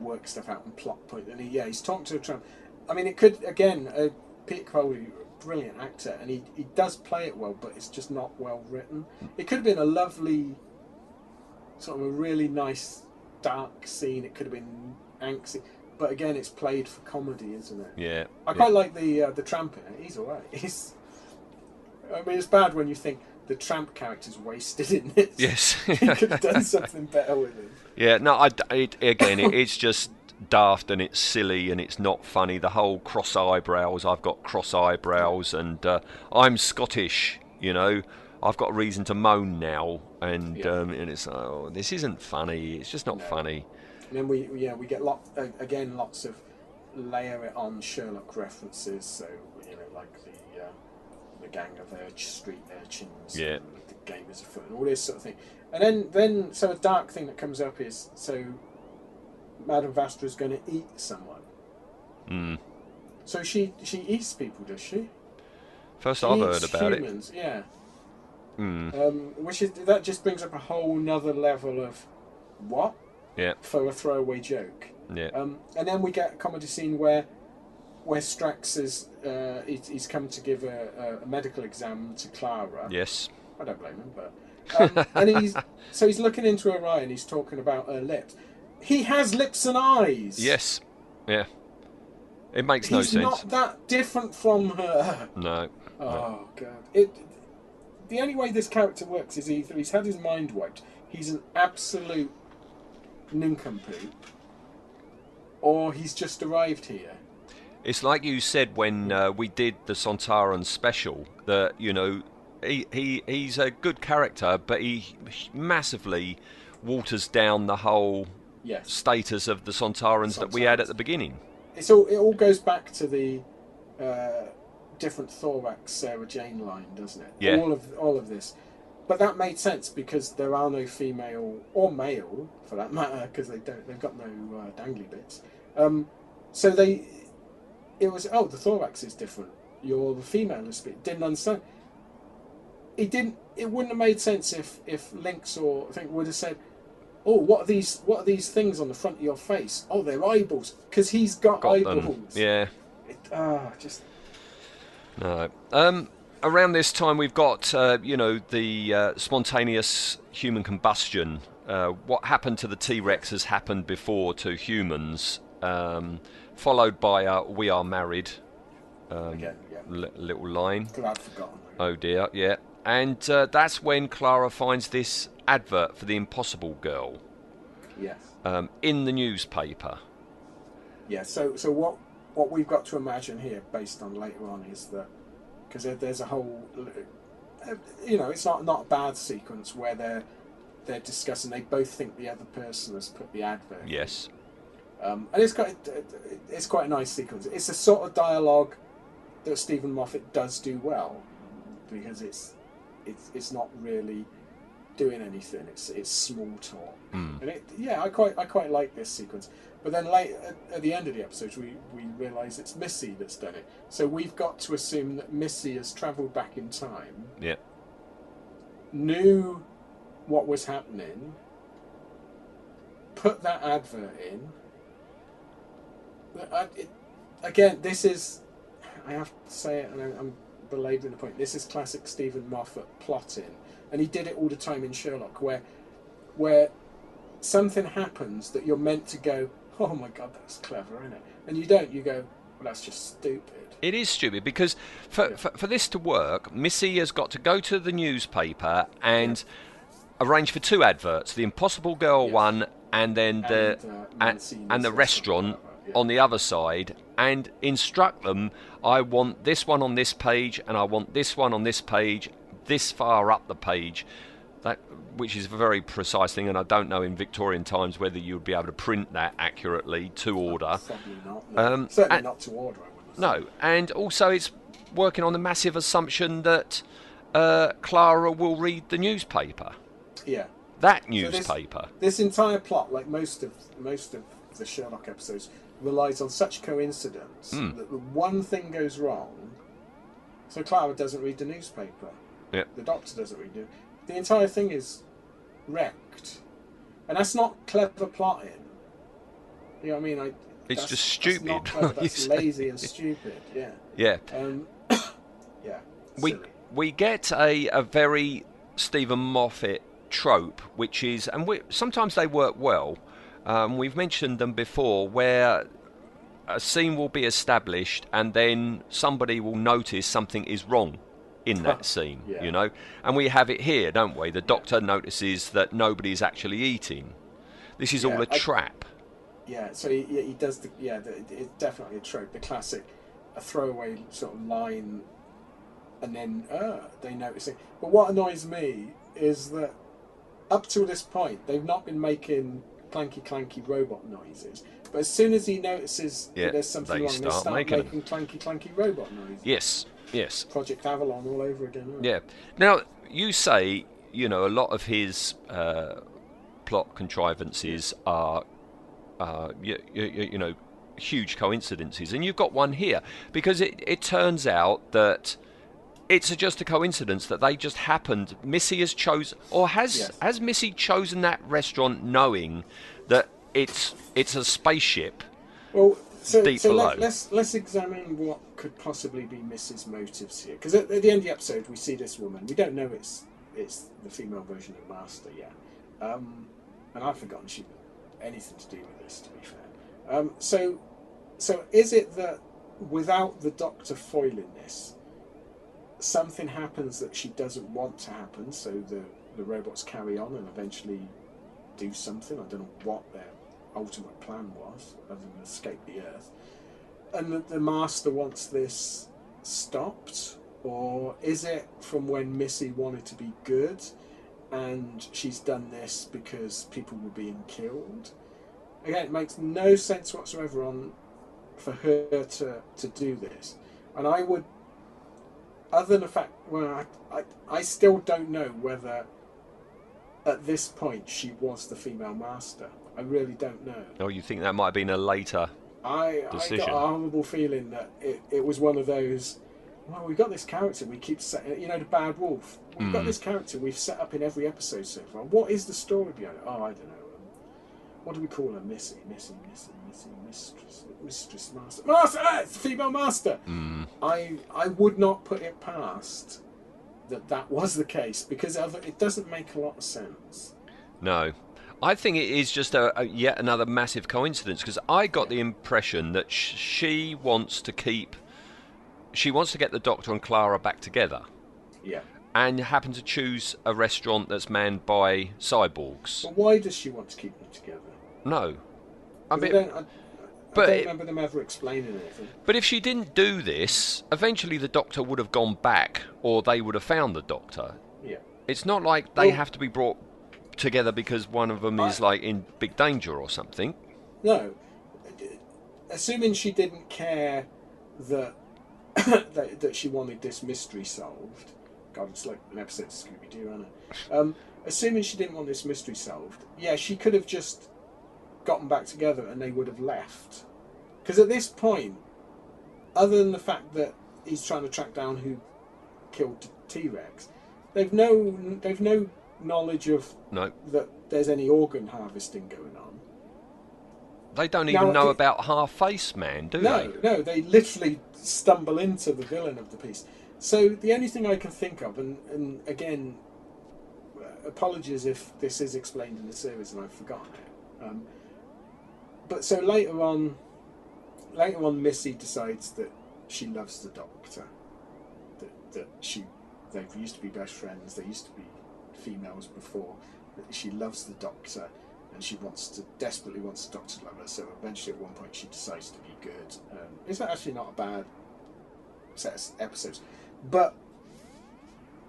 work stuff out and plot point. And he, yeah, he's talking to a tramp. I mean, it could again, uh, Peter Crowley, brilliant actor, and he he does play it well, but it's just not well written. It could have been a lovely, sort of a really nice dark scene. It could have been angsty, but again, it's played for comedy, isn't it?
Yeah.
I
yeah.
quite like the uh, the tramp in it. He's alright. He's. I mean, it's bad when you think the tramp character's wasted in this.
Yes.
he could have done something better with him.
Yeah, no, I, it, again, it, it's just daft and it's silly and it's not funny. The whole cross eyebrows, I've got cross eyebrows and uh, I'm Scottish, you know. I've got a reason to moan now, and
Yeah.
um, and it's oh, this isn't funny. It's just not
No.
funny.
And then we yeah we get lot uh, again lots of layer it on Sherlock references. So you know like the uh, the gang of urch street urchins.
Yeah.
The game is afoot and all this sort of thing. And then then so a dark thing that comes up is so Madame Vastra is going to eat someone.
Mm.
So she she eats people, does she?
First
She
I've heard about it.
Yeah.
Mm.
Um, which is that just brings up a whole nother level of what
Yeah,
for a throwaway joke.
yeah,
Um, and then we get a comedy scene where where Strax is uh, he's, he's come to give a, a, a medical exam to Clara.
yes,
I don't blame him, but um, and he's so he's looking into her eye and he's talking about her lips. He has lips and eyes.
yes, yeah. It makes no
he's
sense.
not that different from her.
No.
Oh god! It the only way this character works is either he's had his mind wiped, he's an absolute nincompoop, or he's just arrived here.
It's like you said when uh, we did the Sontaran special that you know he, he he's a good character, but he massively waters down the whole
Yes,
status of the Sontarans that we had at the beginning.
it's all it all goes back to the uh, different thorax Sarah Jane line, doesn't it?
Yeah.
All of all of this, but that made sense because there are no female or male for that matter because they don't they've got no uh, dangly bits. Um, so they it was oh the thorax is different. You're the female is bit didn't understand. It didn't. It wouldn't have made sense if if Linx or I think would have said. Oh, what are these? What are these things on the front of your face? Oh, they're eyeballs, because he's got,
Got
eyeballs.
them. Yeah.
It, ah, just
No. Um, around this time, we've got uh, you know the uh, spontaneous human combustion. Uh, what happened to the T Rex has happened before to humans, um, followed by uh, "We are married." Um,
again, yeah.
li- little line. Oh dear, yeah. And uh, that's when Clara finds this advert for the Impossible Girl
Yes.
um, in the newspaper.
Yeah. So, so what what we've got to imagine here, based on later on, is that because there's a whole, uh, you know, it's not not a bad sequence where they're they're discussing. They both think the other person has put the advert.
Yes.
Um, and it's quite it's quite a nice sequence. It's a sort of dialogue that Steven Moffat does do well because it's it's it's not really doing anything. It's it's small talk, hmm. and it, yeah, I quite I quite like this sequence. But then late at, at the end of the episode, we we realise it's Missy that's done it. So we've got to assume that Missy has travelled back in time,
Yeah.
knew what was happening, put that advert in. I, uh, it, again, this is, I have to say it, and I, I'm belaboring the point. This is classic Steven Moffat plotting, and he did it all the time in Sherlock, where, where something happens that you're meant to go, oh my god, that's clever, isn't it? And you don't. You go, well, that's just stupid.
It is stupid because for, for, for this to work, Missy has got to go to the newspaper and arrange for two adverts: the Impossible Girl
Yes.
one, and then the
And, uh,
and, and the
restaurant,
restaurant
yeah.
on the other side, and instruct them. I want this one on this page, and I want this one on this page, this far up the page. That, which is a very precise thing, and I don't know in Victorian times whether you would be able to print that accurately to order.
Probably not. No.
Um,
Certainly
and-
not to order.
No, and also it's working on the massive assumption that uh, Clara will read the newspaper.
Yeah.
That
So this-
newspaper.
This entire plot, like most of most of the Sherlock episodes, relies on such coincidence
Hmm.
that the one thing goes wrong. So Clara doesn't read the newspaper.
Yeah.
The doctor doesn't read it. The entire thing is wrecked, and that's not clever plotting. You know what I mean? I,
It's
that's-
just
That's not
stupid,
clever, that's lazy and stupid. Yeah.
Yeah.
Um, yeah.
We
silly.
we get a, a very Steven Moffat trope, which is, and we, sometimes they work well. Um, we've mentioned them before, where a scene will be established, and then somebody will notice something is wrong in that scene.
Yeah.
You know, and we have it here, don't we? The Doctor notices that nobody's actually eating. This is
Yeah,
all a
I-
trap.
Yeah, so he, he does the yeah, the, it's definitely a trope, the classic, a throwaway sort of line, and then uh, they notice it. But what annoys me is that up till this point they've not been making clanky clanky robot noises, but as soon as he notices
Yeah,
that there's something wrong, they
start
start
making
making, clanky clanky robot noises.
Yes, yes.
Project Avalon all over again. isn't?
Yeah. Now you say you know a lot of his uh, plot contrivances are, uh, you, you, you know, huge coincidences, and you've got one here because it it turns out that. It's a- just a coincidence that they just happened. Missy has chosen, or has
Yes.
has Missy chosen that restaurant knowing that it's it's a spaceship?
Well, so,
Deep
so
below.
let, let's let's examine what could possibly be Missy's motives here, because at, at the end of the episode we see this woman. We don't know it's it's the female version of Master yet, um, and I've forgotten she had anything to do with this. To be fair, um, so so is it that without the Doctor foiling this, something happens that she doesn't want to happen? So the the robots carry on and eventually do something. I don't know what their ultimate plan was, other than escape the Earth. And that the Master wants this stopped, or is it from when Missy wanted to be good, and she's done this because people were being killed? Again, it makes no sense whatsoever on for her to to do this, and I would. Other than the fact, well, I, I, I still don't know whether at this point she was the female master. I really don't know.
Or you think that might have been a later?
I, I got a horrible feeling that it, it was one of those. Well, we've got this character we keep setting. You know, the bad wolf. We've got this character we've set up in every episode so far. What is the story behind it? Oh, I don't know. Um, what do we call her? Missy, Missy, Missy, Missy, Mistress, Mistress, Master, Master. Ah, it's the female master. I I would not put it past that that was the case because it doesn't make a lot of sense.
No. I think it is just a, a yet another massive coincidence because I got the impression that sh- she wants to keep, she wants to get the Doctor and Clara back together,
Yeah.
and happen to choose a restaurant that's manned by cyborgs.
But why does she want to keep them together?
No, I mean,
don't, I, I
but
don't remember them ever explaining anything.
but if she didn't do this, eventually the Doctor would have gone back, or they would have found the Doctor.
Yeah.
It's not like they
Well-
have to be brought together because one of them is
I-
like in big danger or something.
No. Assuming she didn't care that that, that she wanted this mystery solved, God, it's like an episode of Scooby Doo, isn't it? Um, assuming she didn't want this mystery solved, yeah, she could have just gotten back together and they would have left. Because at this point, other than the fact that he's trying to track down who killed T Rex, they've no they've no knowledge of
No,
that there's any organ harvesting going on.
they don't even
Now,
know
it-
about Half Face Man, do
No,
they?
no, no, they literally stumble into the villain of the piece. So the only thing I can think of, and, and again, uh, apologies if this is explained in the series and I've forgotten it. Um, but so later on, later on, Missy decides that she loves the Doctor. That that she, they used to be best friends. They used to be females before. She loves the Doctor, and she wants to desperately wants the Doctor to love her. So eventually, at one point, she decides to be good. Um, it's actually not a bad set of episodes, but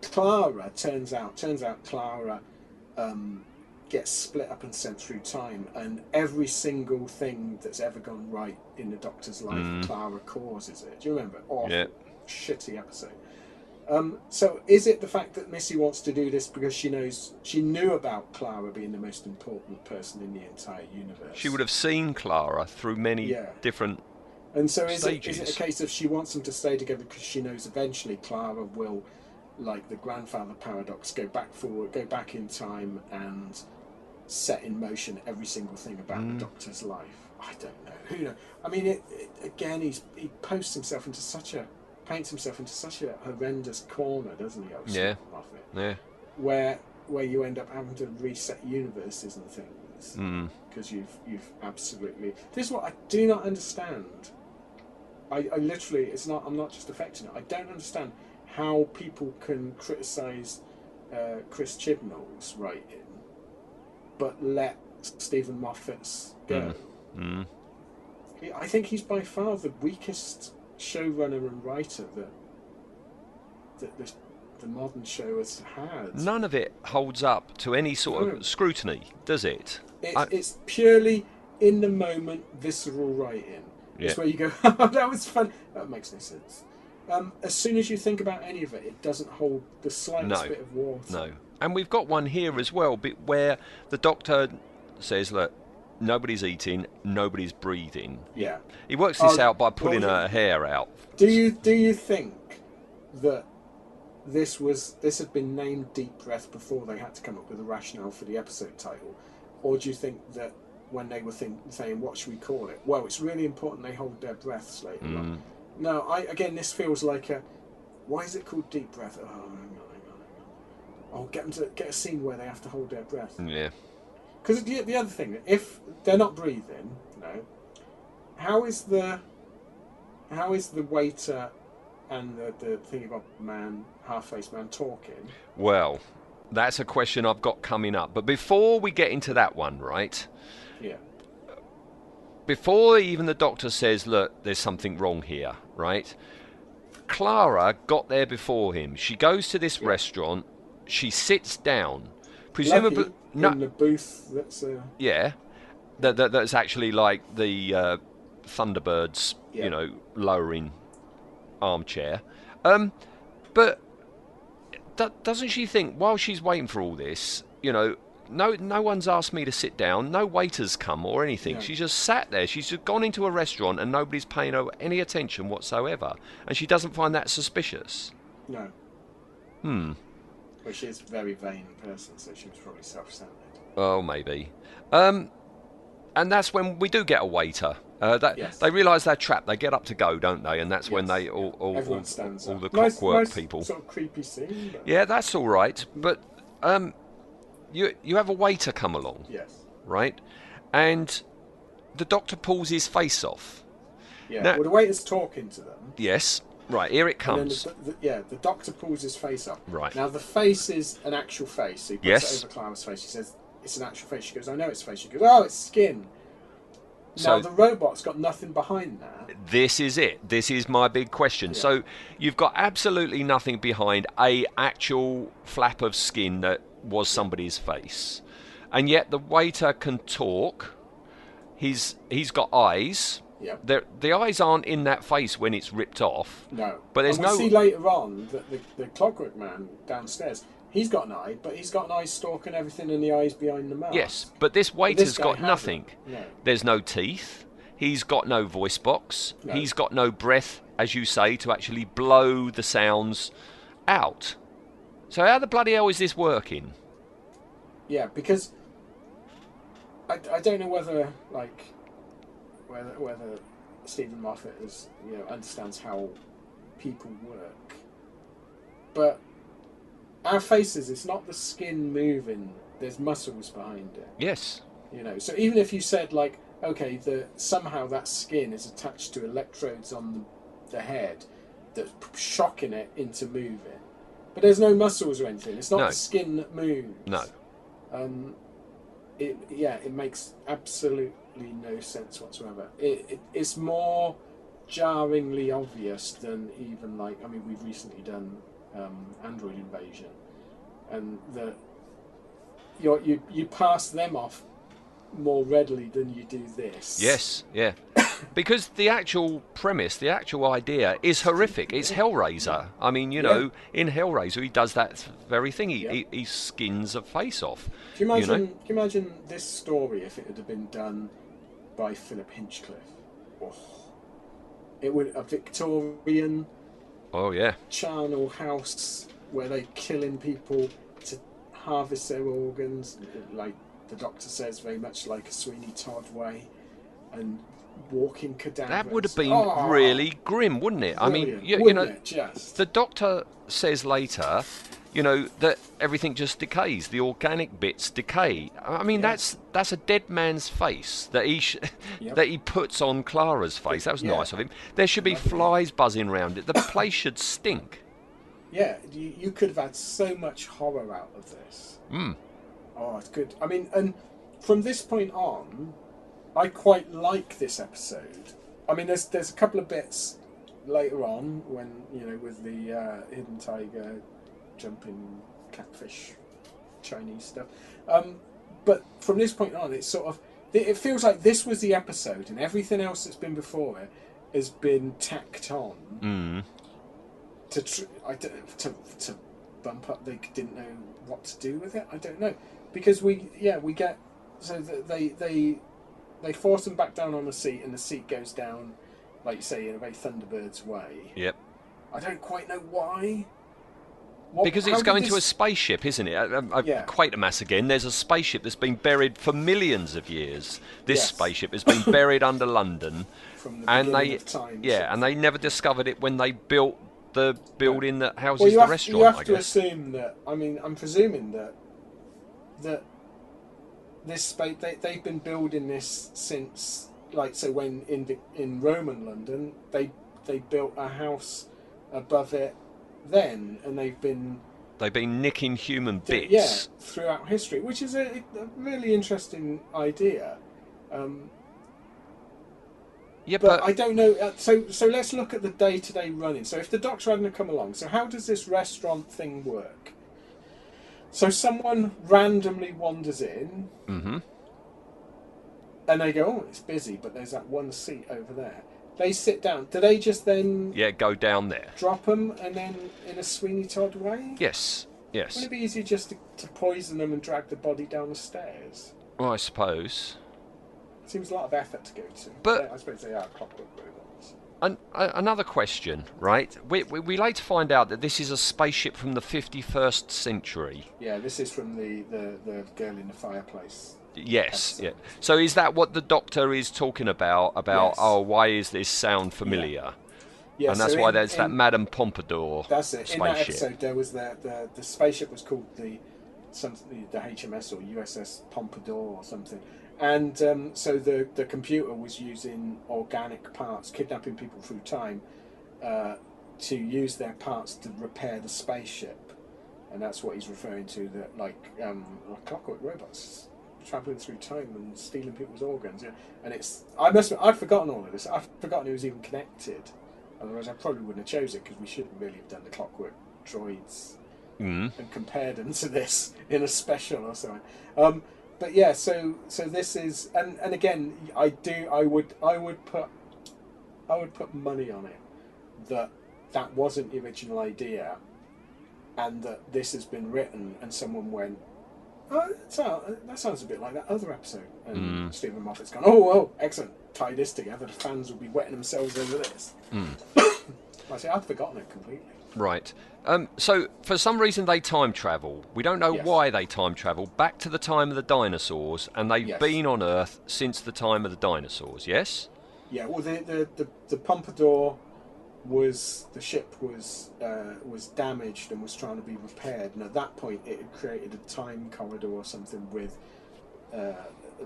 Clara turns out turns out Clara um, gets split up and sent through time, and every single thing that's ever gone right in the Doctor's life, Clara causes it. Do you remember? Awful,
Yeah.
shitty episode. Um, so, is it the fact that Missy wants to do this because she knows she knew about Clara being the most important person in the entire universe?
She would have seen Clara through many
Yeah.
different.
And so is it, is it a case of she wants them to stay together because she knows eventually Clara will, like the grandfather paradox, go back forward, go back in time and set in motion every single thing about
Mm.
the Doctor's life? I don't know. Who knows? I mean, it, it, again, he's he posts himself into such a paints himself into such a horrendous corner, doesn't he?
Yeah. Yeah.
where where you end up having to reset universes and things
Mm.
because you've you've absolutely this is what I do not understand. I, I literally it's not I'm not just affecting it. I don't understand how people can criticise uh, Chris Chibnall's writing, but let Steven Moffat's go.
Mm.
He- I think he's by far the weakest showrunner and writer that that the, the modern show has had.
None of it holds up to any sort
No.
of scrutiny, does it?
It's,
I-
it's purely in the moment, visceral writing. It's where you go, oh, that was fun. That makes no sense. Um, as soon as you think about any of it, it doesn't hold the slightest
No.
bit of water.
No. And we've got one here as well, bit where the doctor says, "Look, nobody's eating, nobody's breathing."
Yeah.
He works this
Oh,
out by pulling
well,
her hair out.
Do you do you think that this was this had been named Deep Breath before they had to come up with a rationale for the episode title, or do you think that when they were think, saying what should we call it? Well, it's really important they hold their breaths later
Mm.
on. No, I again this feels like a why is it called Deep Breath? Oh, hang on, hang on, hang on. Oh, get them to get a scene where they have to hold their breath.
Yeah.
Because the, the other thing, if they're not breathing, no, how is the how is the waiter and the, the thingy bob man, half faced man talking?
Well, that's a question I've got coming up. But before we get into that one, right?
Yeah,
Before even the doctor says, "Look, there's something wrong here," right? Clara got there before him. She goes to this restaurant. She sits down. Presumably,
Lucky
no,
in the booth. That's uh,
yeah, that, that that's actually like the uh, Thunderbirds,
Yeah.
you know, lowering armchair. Um, but do- doesn't she think while she's waiting for all this, you know, no no one's asked me to sit down, no waiters come or anything.
No.
She's just sat there. She's just gone into a restaurant and nobody's paying her any attention whatsoever, and she doesn't find that suspicious.
no.
Hmm.
Well, she is a very vain person, so she was probably self-centered.
Oh, maybe. Um, and that's when we do get a waiter. Uh, that,
Yes.
They realise they're trapped. They get up to go, don't they? And that's when they all, all, all, all the
Nice-
clockwork
nice
people.
Sort of creepy scene. But
Yeah, that's all right. But um, you you have a waiter come along,
Yes.
right? And the doctor pulls his face off.
Yeah.
Now-
well, the waiter's talking to them.
Yes, right. Here it comes.
the, the, yeah, the doctor pulls his face up.
Right.
Now the face is an actual face. He puts
Yes.
it over Clara's face. He says it's an actual face. She goes, I know it's face. She goes, Oh, it's skin.
So-
now the robot's got nothing behind that.
This is it. This is my big question.
Yeah.
So you've got absolutely nothing behind a actual flap of skin that was somebody's face, and yet the waiter can talk. He's he's got eyes,
Yeah.
They're, the eyes aren't in that face when it's ripped off.
No.
But there's
and we
no-
see later on that the, the Clockwork Man downstairs, he's got an eye, but he's got an eye stalk and everything, and the eye's behind the mask.
Yes, but this waiter's
guy
got nothing.
No.
There's no teeth. He's got no voice box.
No.
He's got no breath, as you say, to actually blow the sounds out. So how the bloody hell is this working?
Yeah, because I, I don't know whether like whether whether Steven Moffat is you know understands how people work, but our faces it's not the skin moving. There's muscles behind it.
Yes.
You know, so even if you said like, okay, the somehow that skin is attached to electrodes on the, the head that's shocking it into moving, but there's no muscles or anything. It's not
No.
the skin that moves.
No.
Um, it yeah, it makes absolutely no sense whatsoever. It, it it's more jarringly obvious than even like I mean we've recently done um, Android Invasion, and the you you you pass them off more readily than you do this.
Yes. Yeah. because the actual premise, the actual idea is horrific. It's Hellraiser. I mean, you know, in Hellraiser, he does that very thing. He,
Yeah.
he, he skins a face off.
Do you imagine?
know?
Can you imagine this story if it had been done by Philip Hinchcliffe? Oh, it would a Victorian
Oh, yeah.
charnel house where they killing people to harvest their organs, like the doctor says, very much like a Sweeney Todd way, and walking cadavers.
That would have been
Oh,
really grim, wouldn't it? I mean, you, you know, the doctor says later, you know, that everything just decays. The organic bits decay. I mean,
Yeah.
that's that's a dead man's face that he sh-
Yep.
that he puts on Clara's face. That was
Yeah.
nice of him. There should be flies buzzing round it. The place should stink.
yeah, you, you could have had so much horror out of this.
Mm.
Oh, it's good. I mean, and from this point on, I quite like this episode. I mean, there's there's a couple of bits later on when you know with the uh, hidden tiger, jumping catfish, Chinese stuff. Um, but from this point on, it's sort of it feels like this was the episode, and everything else that's been before it has been tacked on
Mm.
to tr- I don't, to to bump up. They didn't know what to do with it. I don't know because we yeah we get so th- they they they force them back down on the seat and the seat goes down like you say in a very Thunderbirds way.
Yep.
I don't quite know why. What-
Because it's going to a spaceship, isn't it? I, I,
Yeah.
Quatermass again. There's a spaceship that's been buried for millions of years. This
Yes.
spaceship has been buried under London,
from the
and they
time.
yeah, and they never discovered it when they built the building that houses
well,
the
have,
restaurant.
you have
I
to
guess.
assume that. I mean, I'm presuming that that this space they they've been building this since like so when in the, in Roman London they they built a house above it then and they've been
They've been nicking human bits.
yeah throughout history, which is a, a really interesting idea. Um,
Yeah,
but
but,
I don't know. Uh, so so let's look at the day to day running. So if the doctor hadn't come along, so how does this restaurant thing work? So someone randomly wanders in,
mm-hmm.
and they go, "Oh, it's busy," but there's that one seat over there. They sit down. Do they just then
yeah, go down there.
drop them and then in a Sweeney Todd way?
Yes, yes.
Wouldn't it be easier just to, to poison them and drag the body down the stairs?
Well, I suppose.
Seems a lot of effort to go to.
But-
I suppose they are clockwork robots.
An, another question, right? We, we, we later find out that this is a spaceship from the 51st century.
Yeah, this is from the, the, the girl in the fireplace.
Yes, yeah. So is that what the doctor is talking about? About
Yes.
oh, why is this sound familiar?
Yeah,
and that's
so
why
in-
there's that
in-
Madame Pompadour
That's it. In that episode, there was the, the the spaceship was called the something the HMS or USS Pompadour or something, and um, so the the computer was using organic parts, kidnapping people through time, uh, to use their parts to repair the spaceship, and that's what he's referring to. That like um, like clockwork robots traveling through time and stealing people's organs. Yeah, and it's I must I'd forgotten all of this. I've forgotten it was even connected. Otherwise, I probably wouldn't have chosen it because we shouldn't really have done the clockwork droids
Mm.
and compared them to this in a special or something. Um, but yeah, so so this is and and again, I do I would I would put I would put money on it that that wasn't the original idea, and that this has been written, and someone went, "Oh, that sounds, that sounds a bit like that other episode," and
Mm.
Steven Moffat's gone, "Oh, oh, excellent! Tie this together. The fans will be wetting themselves over this." I say I'd forgotten it completely.
Right. Um, so, for some reason, they time travel. We don't know
Yes.
why they time travel back to the time of the dinosaurs, and they've
Yes.
been on Earth since the time of the dinosaurs. Yes.
Yeah, well, the the, the, the Pompadour was the ship was uh, was damaged and was trying to be repaired, and at that point it had created a time corridor or something with uh,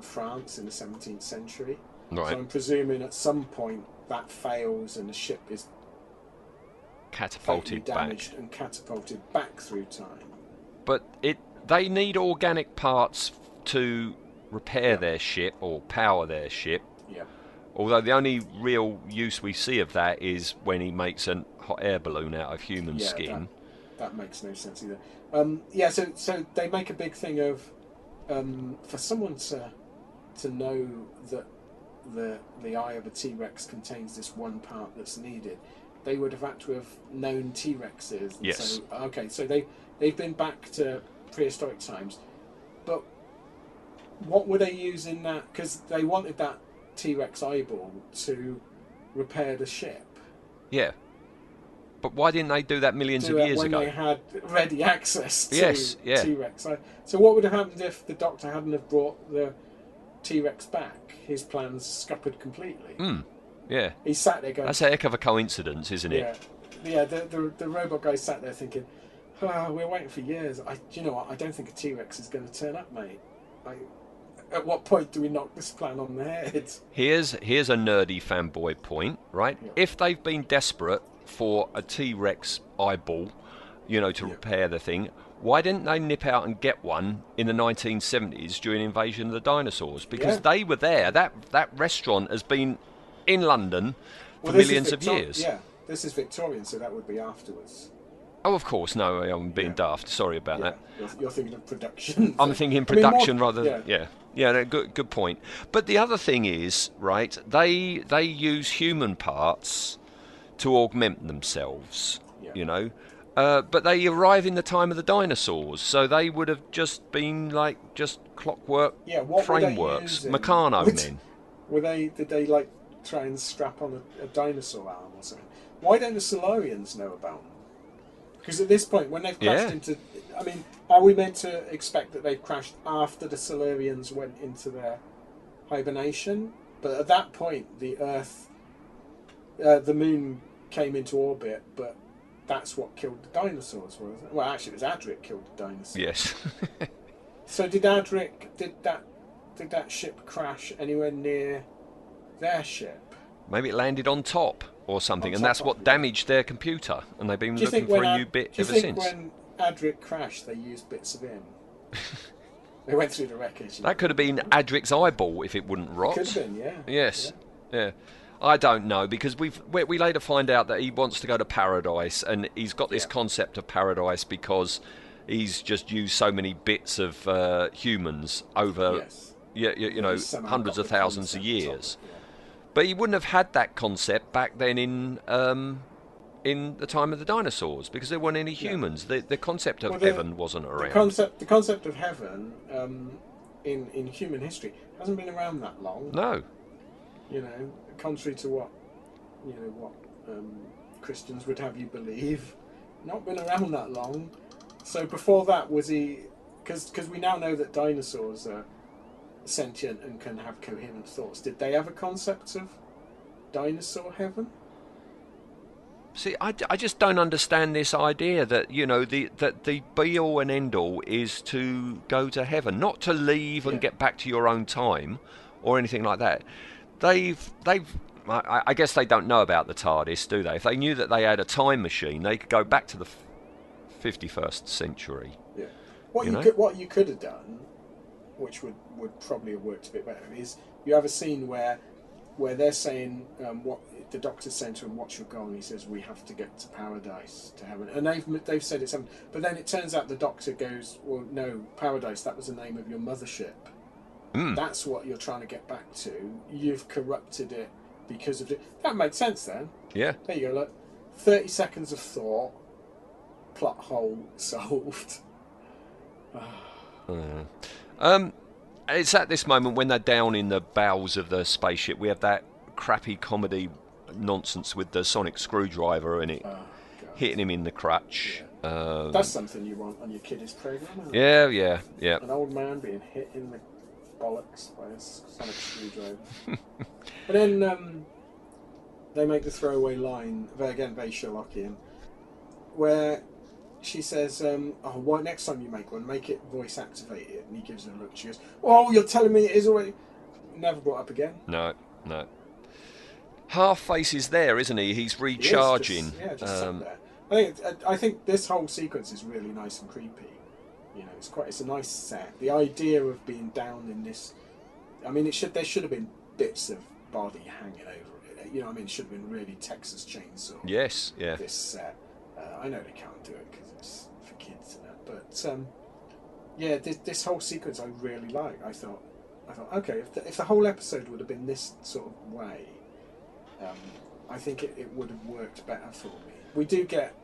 France in the seventeenth century.
Right.
So I'm presuming at some point that fails and the ship is
Catapulted back.
damaged and catapulted back through time.
But it they need organic parts to repair their ship or power their ship. Although the only real use we see of that is when he makes a hot air balloon out of human
Yeah,
skin.
That makes no sense either. Um, yeah, so so they make a big thing of um, for someone to to know that the the eye of a T Rex contains this one part that's needed. They would have had to have known T Rexes.
Yes.
So, okay, so they they've been back to prehistoric times, but what were they using that? Because they wanted that T Rex eyeball to repair the ship.
Yeah. But why didn't they do that millions
do
of years
when
ago?
they had ready access to
Yes, yeah.
T-Rex. So, so what would have happened if the Doctor hadn't have brought the T-Rex back? His plans scuppered completely.
Hmm. Yeah.
He sat there going,
That's a heck of a coincidence, isn't it?
yeah, yeah. The, the the robot guy sat there thinking, oh, we're waiting for years. I, do you know what? I don't think a T-Rex is going to turn up, mate. I, at what point do we knock this plan on the head?
Here's here's a nerdy fanboy point, right?
Yeah.
If they've been desperate for a T-Rex eyeball, you know, to
Yeah.
repair the thing, why didn't they nip out and get one in the 1970s during Invasion of the Dinosaurs? Because
Yeah.
they were there. That that restaurant has been in London for
Well,
millions of years.
Yeah, this is Victorian, so that would be afterwards.
Oh, of course. No, I'm being
Yeah.
daft. Sorry about
Yeah,
that.
you're, you're thinking of production.
I'm thinking
I mean, more-
production rather
yeah.
than yeah. Yeah, no, good good point. But the other thing is, right, they they use human parts to augment themselves,
Yeah.
you know. Uh, but they arrive in the time of the dinosaurs, so they would have just been like just clockwork
Yeah,
frameworks? Meccano
Would-
men.
Were they? Did they like try and strap on a, a dinosaur arm or something? Why don't the Silurians know about them? Because at this point, when they've crashed
Yeah.
into, I mean, are we meant to expect that they've crashed after the Silurians went into their hibernation? But at that point, the Earth, uh, the Moon came into orbit, but that's what killed the dinosaurs, wasn't it? Well, actually, it was Adric killed the dinosaurs.
Yes.
So did Adric? Did that? Did that ship crash anywhere near their ship?
Maybe it landed on top or something, and that's what damaged their computer, and they've been looking for a
Ad-
new bit
do you
ever
think
since.
when Adric crashed, they used bits of him? they went through the wreckage.
That could have been Adric's eyeball if it wouldn't rot.
Could have been, yeah.
Yes. Yeah. I don't know because we've we, we later find out that he wants to go to paradise and he's got this
Yeah.
concept of paradise because he's just used so many bits of uh, humans over
Yes.
yeah, you, you know hundreds of thousands of years.
yeah.
But he wouldn't have had that concept back then in um, in the time of the dinosaurs because there weren't any humans. The the concept of
Well, the-
heaven wasn't around.
The concept, the concept of heaven, um, in in human history, hasn't been around that long.
no.
You know, contrary to what you know what um, Christians would have you believe, not been around that long. So before that, was he? because Because we now know that dinosaurs are sentient and can have coherent thoughts. Did they have a concept of dinosaur heaven?
See, I, I just don't understand this idea that you know the that the be all and end all is to go to heaven, not to leave and
Yeah.
get back to your own time or anything like that. They've they've. I, I guess they don't know about the TARDIS, do they? If they knew that they had a time machine, they could go back to the fifty-first century.
Yeah. What
You
you,
know?
could what you could have done, which would, would probably have worked a bit better, is you have a scene where where they're saying um, what the doctor's saying to him, "What's your goal?" And he says, "We have to get to paradise, to heaven." And they've they've said it's heaven, but then it turns out the doctor goes, "Well, no, paradise. That was the name of your mothership.
Mm.
That's what you're trying to get back to. You've corrupted it because of it. That makes sense then.
Yeah.
There you go. Look, thirty seconds of thought, plot hole solved.
Um, it's at this moment when they're down in the bowels of the spaceship. We have that crappy comedy nonsense with the sonic screwdriver in it,
Oh,
hitting him in the crutch. Um,
That's something you want on your kiddies program. it?
yeah, yeah, yeah.
An old man being hit in the bollocks by a sonic screwdriver. but then um, they make the throwaway line, again, very Sherlockian, where she says, um, "Oh, why next time you make one, make it voice activated?" And he gives her a look. She goes, "Oh, you're telling me it is already." Never brought up again.
No, no. Half face is there, isn't he? He's
He just-
recharging.
yeah, just
Um,
there. I think I think this whole sequence is really nice and creepy. You know, it's quite it's a nice set. The idea of being down in this, I mean, it should there should have been bits of body hanging over it. You know, I mean, it should have been really Texas Chainsaw.
yes, yeah.
This set, uh, I know they can't do it because it's for kids and that, but um, yeah, this, this whole sequence I really like. I thought, I thought, okay, if the, if the whole episode would have been this sort of way, um, I think it, it would have worked better for me. We do get,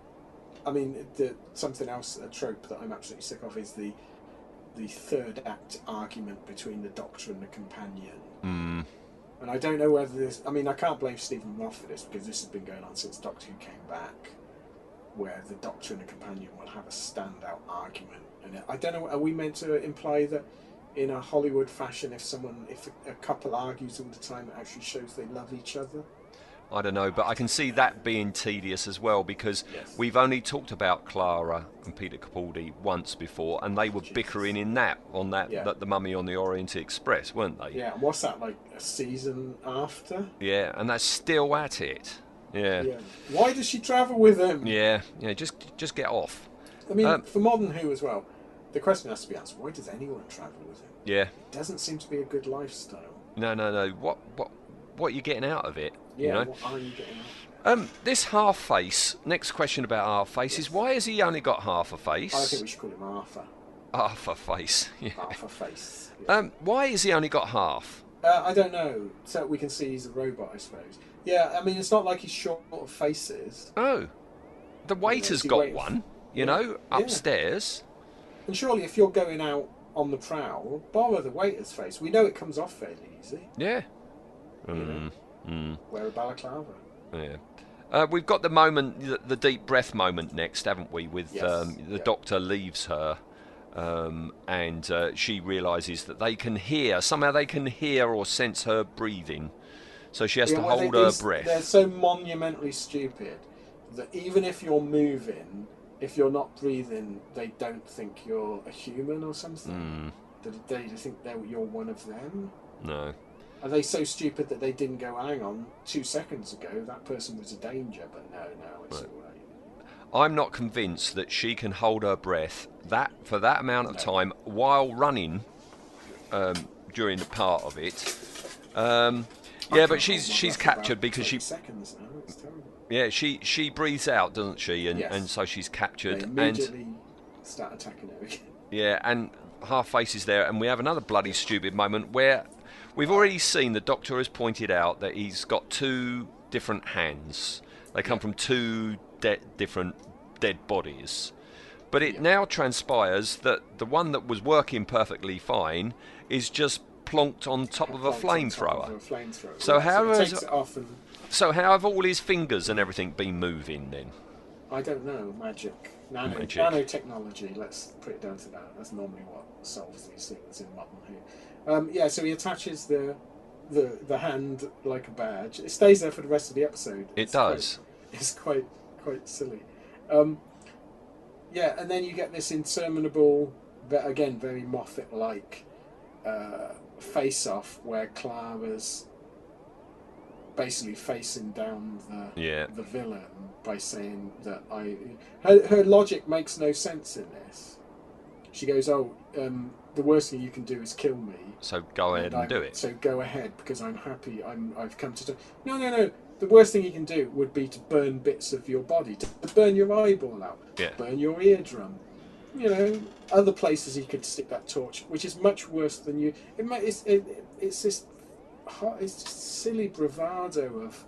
I mean, the, something else, a trope that I'm absolutely sick of is the the third act argument between the Doctor and the companion.
Mm,
And I don't know whether this. I mean, I can't blame Steven Moffat for this because this has been going on since Doctor Who came back, where the Doctor and the companion will have a standout argument. And I don't know. Are we meant to imply that in a Hollywood fashion, if someone, if a, a couple argues all the time, it actually shows they love each other?
I don't know, but I can see that being tedious as well because
Yes.
we've only talked about Clara and Peter Capaldi once before, and they were bickering in that on that,
Yeah.
that the Mummy on the Orient Express, weren't they?
Yeah. What's that like? A season after?
Yeah, and that's still at it. Yeah.
Yeah. Why does she travel with him?
Yeah, yeah, just just get off.
I mean,
Um,
for modern Who as well, the question has to be asked: Why does anyone travel with him?
Yeah.
It doesn't seem to be a good lifestyle.
No, no, no. What what what are you getting out of it?
Yeah,
You know?
what are you getting?
Um, this half face. Next question about half face is why has he only got half a face?
I think we should call him Arthur.
half a face. Yeah.
Arthur face. Yeah.
Um, why has he only got half?
Uh, I don't know. So we can see he's a robot, I suppose. Yeah, I mean, it's not like he's short of faces.
Oh, the waiter's got
waiting?
one. You
Yeah.
know,
Yeah.
upstairs.
And surely, if you're going out on the prowl, borrow the waiter's face. We know it comes off fairly easy.
Yeah. Mm, mm,
Wear a balaclava.
yeah. Uh, we've got the moment, the, the deep breath moment next, haven't we? With
Yes,
um, the
yeah.
doctor leaves her, um, and uh, she realizes that they can hear somehow they can hear or sense her breathing, so she has
Yeah,
to
well,
hold her
these-
breath.
They're so monumentally stupid that even if you're moving, if you're not breathing, they don't think you're a human or something.
Mm,
They, they just think you're one of them.
no.
Are they so stupid that they didn't go, hang on, two seconds ago that person was a danger, but no, no, it's
Right.
all right.
I'm not convinced that she can hold her breath that for that amount of
No.
time while running um, during the part of it. Um, yeah, but she's she's
breath for about
captured because she
seconds now. It's terrible.
yeah she she breathes out, doesn't she? And
Yes.
and so she's captured and
start attacking her again.
yeah and half face is there and we have another bloody stupid moment where we've already seen the doctor has pointed out that he's got two different hands. They come from two de- different dead bodies. But it now transpires that the one that was working perfectly fine is just plonked on top of a
Plonked on top
flamethrower.
flamethrower.
So how
it and
So how have all his fingers and everything been moving then?
I don't know magic, nano
Magic.
nanotechnology. Let's put it down to that. That's normally what solves these things in modern Who. Um, yeah, so he attaches the the the hand like a badge. It stays there for the rest of the episode.
It
It's quite-
does.
it's quite quite silly. Um, yeah, and then you get this interminable, but again very Moffat-like uh, face-off where Clara's basically facing down the
Yeah.
the villain by saying that I her, her logic makes no sense in this. She goes, "Oh, um, the worst thing you can do is kill me."
So go ahead and
I-
do it.
So go ahead because I'm happy. I'm I've come to. Do- no, no, no. The worst thing you can do would be to burn bits of your body, to burn your eyeball out,
Yeah.
burn your eardrum. You know, other places he could stick that torch, which is much worse than you. It, ma- it's, it, it's this ho- it's just silly bravado of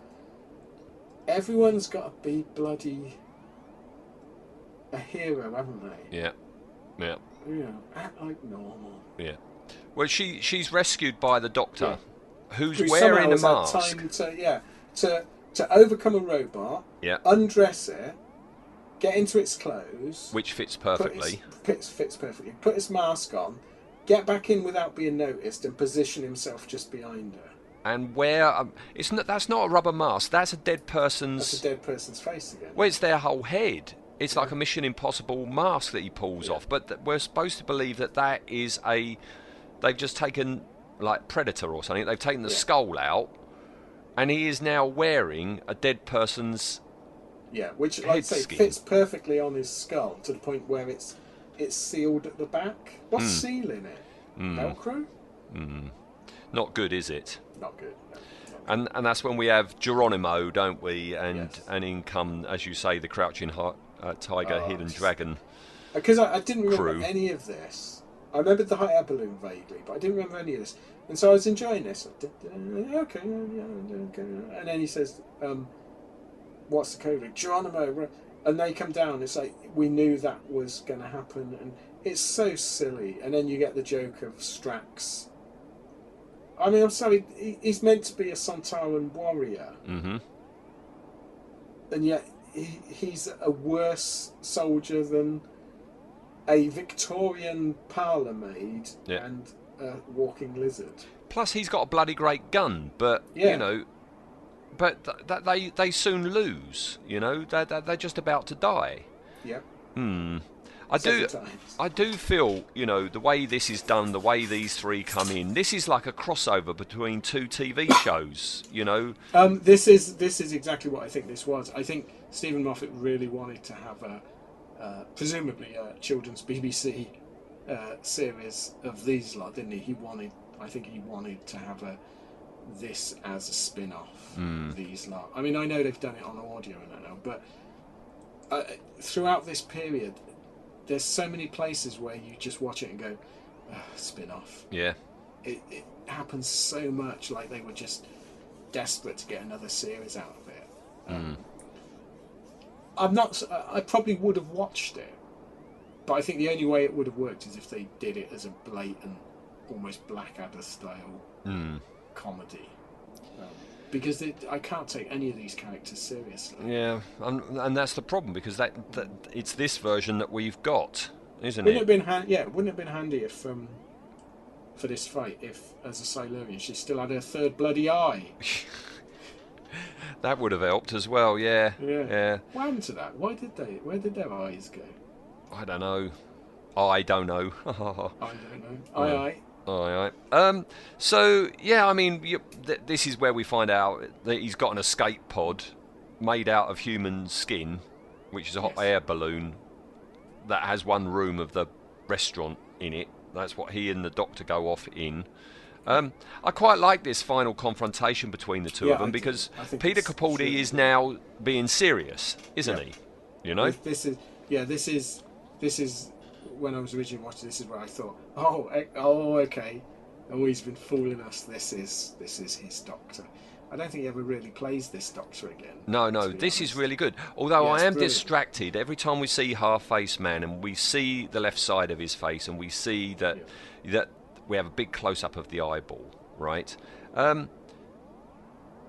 everyone's got to be bloody a hero, haven't they?
Yeah, yeah,
You know, act like normal.
yeah. Well, she she's rescued by the doctor, who's
Who
wearing a mask.
had time to yeah to to overcome a robot,
Yeah,
undress it, get into its clothes,
which fits perfectly.
its, fits, fits perfectly, put his mask on, get back in without being noticed, and position himself just behind her.
And where um, it's not that's not a rubber mask. That's a dead person's.
That's a dead person's face again.
Well, it's their whole head. It's like a Mission Impossible mask that he pulls off. But th- we're supposed to believe that that is a. They've just taken like Predator or something. They've taken the
Yeah.
skull out, and he is now wearing a dead person's.
Yeah, which like I say
skin.
fits perfectly on his skull to the point where it's it's sealed at the back. What's
Hmm.
sealing it? Velcro?
Not good, is it?
Not good. No, not good.
And and that's when we have Geronimo, don't we? And
Yes.
and in come, as you say, the crouching hi- uh, tiger,
Oh,
hidden dragon.
Because I, I didn't remember
Crew.
any of this. I remembered the hot air balloon vaguely, but I didn't remember any of this. And so I was enjoying this. Uh, okay, okay. And then he says, um, "What's the code? Geronimo." And they come down. It's like we knew that was going to happen, and it's so silly. And then you get the joke of Strax. I mean, I'm sorry. He's meant to be a Sontaran warrior,
Mm-hmm.
and yet he, he's a worse soldier than a Victorian parlour maid
Yeah.
and a walking lizard.
Plus, he's got a bloody great gun, but
Yeah.
you know, but th- th- they they soon lose. You know, they're, they're, they're just about to die.
Yep.
Hmm. I do.
Times.
I do feel, you know, the way this is done, the way these three come in. This is like a crossover between two TV shows. You know,
Um, this is this is exactly what I think this was. I think Steven Moffat really wanted to have a, uh, presumably a children's BBC uh, series of these lot, didn't he? He wanted, I think he wanted to have a this as a spin-off of these lot. I mean, I know they've done it on audio and I know, but uh, throughout this period, there's so many places where you just watch it and go, "Ah, spin-off
yeah,
it, it happens so much like they were just desperate to get another series out of it um, i'm not I probably would have watched it but i think the only way it would have worked is if they did it as a blatant almost blackadder style
Hmm.
Comedy um, because it, i can't take any of these characters seriously
yeah, and, and that's the problem because that, that it's this version that we've got, isn't
wouldn't it
it?
been ha- yeah wouldn't it have been handy if um, for this fight if as a Silurian she still had her third bloody eye
That would have helped as well. Yeah,
Yeah.
yeah.
What happened to that? Why did they? Where did their eyes go?
I don't know. I don't know.
I don't know. Aye, aye.
Aye, aye. Um, so yeah, I mean, you, th- this is where we find out that he's got an escape pod made out of human skin, which is a hot
Yes.
air balloon that has one room of the restaurant in it. That's what he and the doctor go off in. Um, I quite like this final confrontation between the two
Yeah,
of them
I
because Peter Capaldi
really
is now being serious, isn't
Yeah.
he? You know?
This, this is yeah. This is this is when I was originally watching. This is where I thought, oh, eh, oh, okay. Oh, he's been fooling us. This is this is his doctor. I don't think he ever really plays this doctor again.
No, no, this is really good. Although
Yeah,
I am
brilliant.
distracted every time we see Half Face Man and we see the left side of his face and we see that that we have a big close up of the eyeball, right? Um,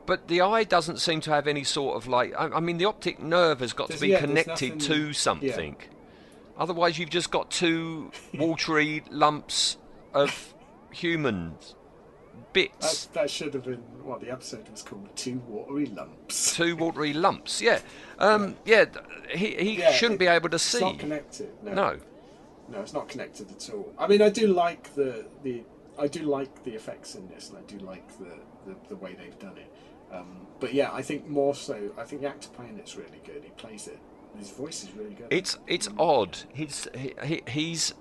but the eye doesn't seem to have any sort of like. I, I mean, the optic nerve has got
There's-
to be
yeah,
connected
nothing-
to
yeah.
something. Otherwise, you've just got two watery lumps of human bits.
That, that should have been what the episode was called. Two watery lumps.
two watery lumps. Yeah, um, yeah. he he
Yeah,
shouldn't
it-
be able to
It's
see.
not connected. No.
no,
No, it's not connected at all. I mean, I do like the the I do like the effects in this, and I do like the the, the way they've done it. Um, but yeah, I think more so. I think the actor playing it's really good. He plays it. His voice is really good.
it's it's odd. He's he, he, he's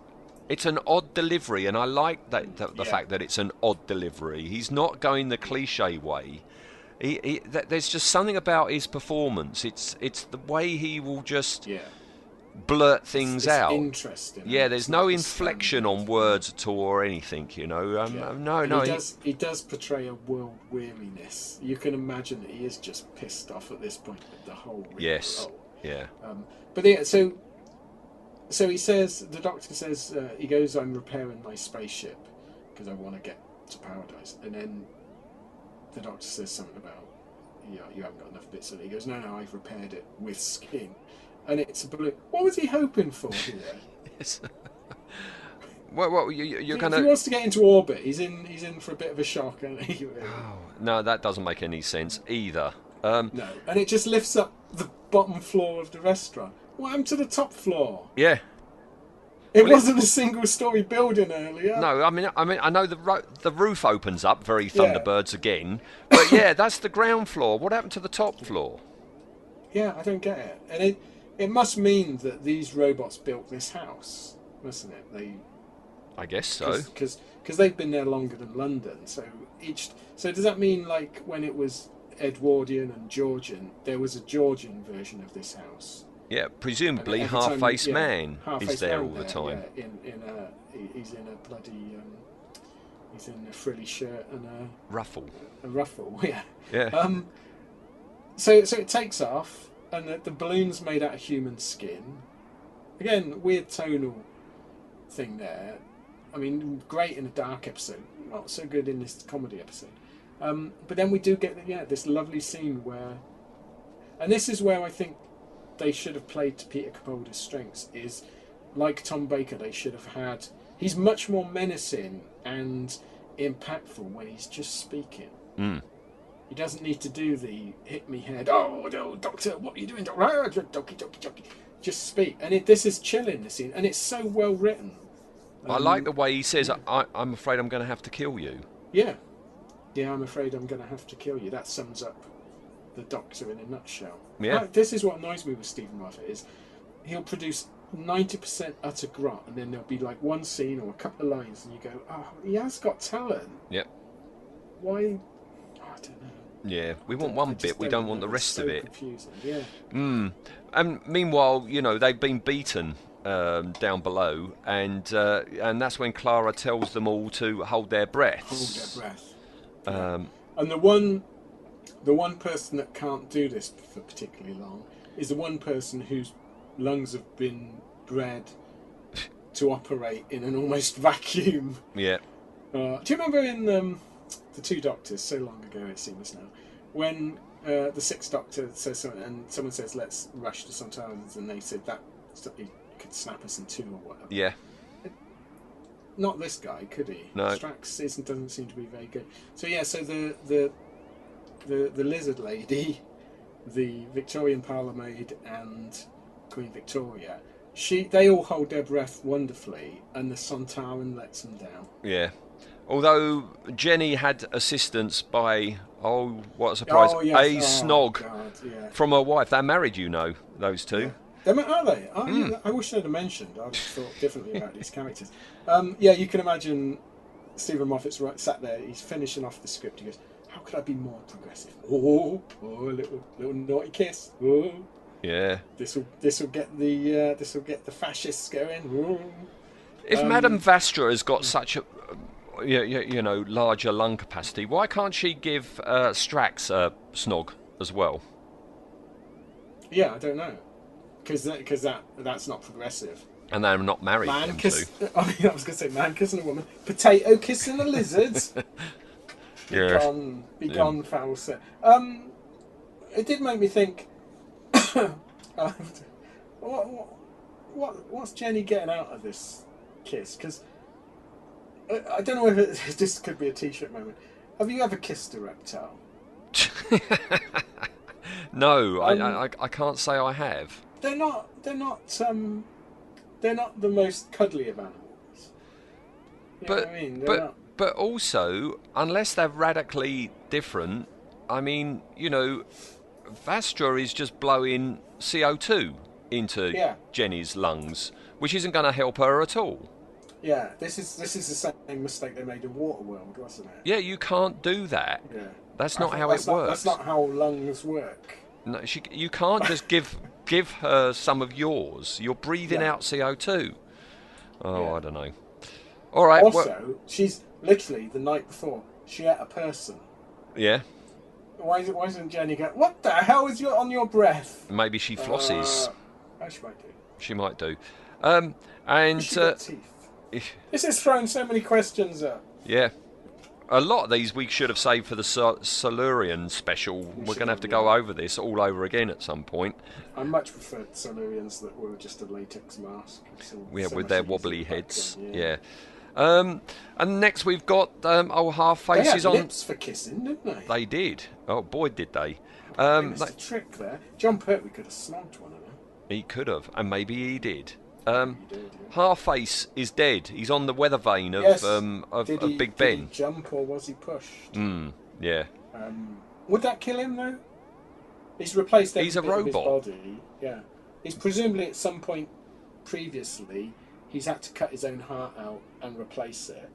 it's an odd delivery, and I like that the, the
Yeah.
fact that it's an odd delivery. He's not going the cliche way. He, he, th- there's just something about his performance. It's it's the way he will just
yeah,
blurt things
it's
out.
interesting.
Yeah, there's
It's
no inflection on words at all or anything, you know. Um,
Yeah.
um, no,
And
no.
He does, he does portray a world weariness. You can imagine that he is just pissed off at this point with the whole.
yes. Yeah.
Um, but yeah, so so he says the doctor says uh, he goes, "I'm repairing my spaceship because I want to get to paradise," and then the doctor says something about you, you haven't got enough bits. And he goes, "No, no, I've repaired it with skin." And it's a balloon. What was he hoping for here?
Yes. well, well, you, you- you're
if
gonna.
he wants to get into orbit, he's in. He's in for a bit of a shock, and he,
No, that doesn't make any sense either. Um,
no, and it just lifts up the bottom floor of the restaurant. What happened to the top floor?
yeah.
It
Well,
wasn't a single-story building earlier.
No, I mean, I mean, I know the ro- the roof opens up, very
Yeah.
Thunderbirds again, but yeah, that's the ground floor. What happened to the top floor?
Yeah, I don't get it. And it it must mean that these robots built this house, mustn't it? They
I guess so.
because because they've been there longer than London. So each so does that mean like when it was Edwardian and Georgian, there was a Georgian version of this house?
Yeah, presumably
half
faced
yeah,
man
Half-Face
is there all the time.
Yeah, in in a he's in a bloody um, he's in a frilly shirt and a
Ruffle.
a ruffle. Yeah.
Yeah.
Um, so so it takes off, and the, the balloon's made out of human skin. Again, weird tonal thing there. I mean, great in a dark episode, not so good in this comedy episode. Um, but then we do get yeah this lovely scene where, and this is where I think they should have played to Peter Capaldi's strengths. Is like Tom Baker, they should have had. He's much more menacing and impactful when he's just speaking.
Mm.
He doesn't need to do the hit me head. Oh no, doctor, what are you doing, doctor? Ah, Donkey, donkey, donkey. Just speak, and it, this is chilling. The scene, and it's so well written.
I
Um,
like the way he says, I, "I'm afraid I'm going to have to kill you."
Yeah, yeah. I'm afraid I'm going to have to kill you. That sums up the Doctor in a nutshell.
Yeah.
Uh, this is what annoys me with Steven Moffat is he'll produce ninety percent utter grot, and then there'll be like one scene or a couple of lines, and you go, "Oh, he has got talent.
Yep.
Why?" Oh, I don't know.
Yeah, we want one bit, we
don't
don't want the rest
so
of it.
Confusing. Yeah.
Mm. And meanwhile, you know, they've been beaten um, down below, and uh, and that's when Clara tells them all to hold their
Hold
breaths.
their breath.
Um,
And the one, the one person that can't do this for particularly long is the one person whose lungs have been bred to operate in an almost vacuum.
yeah,
Uh, do you remember in um, the Two Doctors? So long ago it seems now, when uh, the Sixth Doctor says something, and someone says, "Let's rush to Sontarans," and they said that he could snap us in two or whatever.
yeah,
Not this guy, could he?
No.
Strax isn't, doesn't seem to be very good. So yeah, so the the the, the lizard lady, the Victorian parlour maid, and Queen Victoria, she they all hold their breath wonderfully, and the Sontaran lets them down.
yeah. Although Jenny had assistance by oh, what a surprise!
Oh, yes.
A
Oh,
snog
God, yeah.
from her wife. They're married, you know, those two.
Are they?
Hmm.
yeah, I wish they'd have mentioned. I'd have thought differently about these characters. Um, yeah, you can imagine Steven Moffat's right, sat there. He's finishing off the script. He goes, "How could I be more progressive? Oh, oh, a little, little naughty kiss. Oh,
Yeah.
this will, this will get the, uh, this will get the fascists going. Oh.
If
Um,
Madame Vastra has got such a you, you, you know larger lung capacity, why can't she give uh, Strax a snog as well?
Yeah, I don't know, because that, cause that, that's not progressive.
And they're not married.
Man
them
kiss. I, mean, I was going to say man kissing a woman. Potato kissing a lizard.
Yeah.
Begone, begone, foul set. Um, it did make me think. um, what, what, what, what's Jenny getting out of this kiss? Because I, I don't know if it, this could be a t-shirt moment. Have you ever kissed a reptile?
no,
Um,
I, I I can't say I have.
They're not. They're not. Um, they're not the most cuddly of animals. You
But
I mean?
But
not-
but also, unless they're radically different, I mean, you know, Vastra is just blowing CO two into
Yeah.
Jenny's lungs, which isn't going to help her at all.
yeah, this is this is the same mistake they made in Waterworld, wasn't it?
Yeah, you can't do that.
Yeah.
That's not how
that's
it
not-
works.
That's not how lungs work.
No, she, you can't just give give her some of yours. You're breathing
Yeah.
out CO2. Oh,
Yeah.
I don't know. All right. well-
Also, she's literally the night before she ate a person.
yeah.
Why is it? Why isn't Jenny go? What the hell is your on your breath?
Maybe she flosses.
Uh, oh, she might do.
she might do. Um, and uh,
got teeth. This is throwing so many questions up.
yeah, a lot of these we should have saved for the Sol- Silurian special. We're going to have to go
yeah.
over this all over again at some point.
I much preferred Silurians that were just a latex mask. So-
Yeah,
so
with their wobbly heads.
then,
Yeah. Um, and next we've got um, old half
They had
faces on.
lips for kissing, didn't they?
They did. Oh boy, did they.
They
Um,
missed
they-
a trick there. Jon Pertwee could have snogged one of them.
he could have, and maybe he did. Um,
He did, yeah.
half face is dead. He's on the weather vane of
Yes.
um, of,
Did
of
he,
Big
did he
Ben.
jump or was he pushed?
Mm, yeah.
Um, would that kill him though? He's replaced
He's a
of
robot.
body. Yeah. He's presumably at some point previously he's had to cut his own heart out and replace it.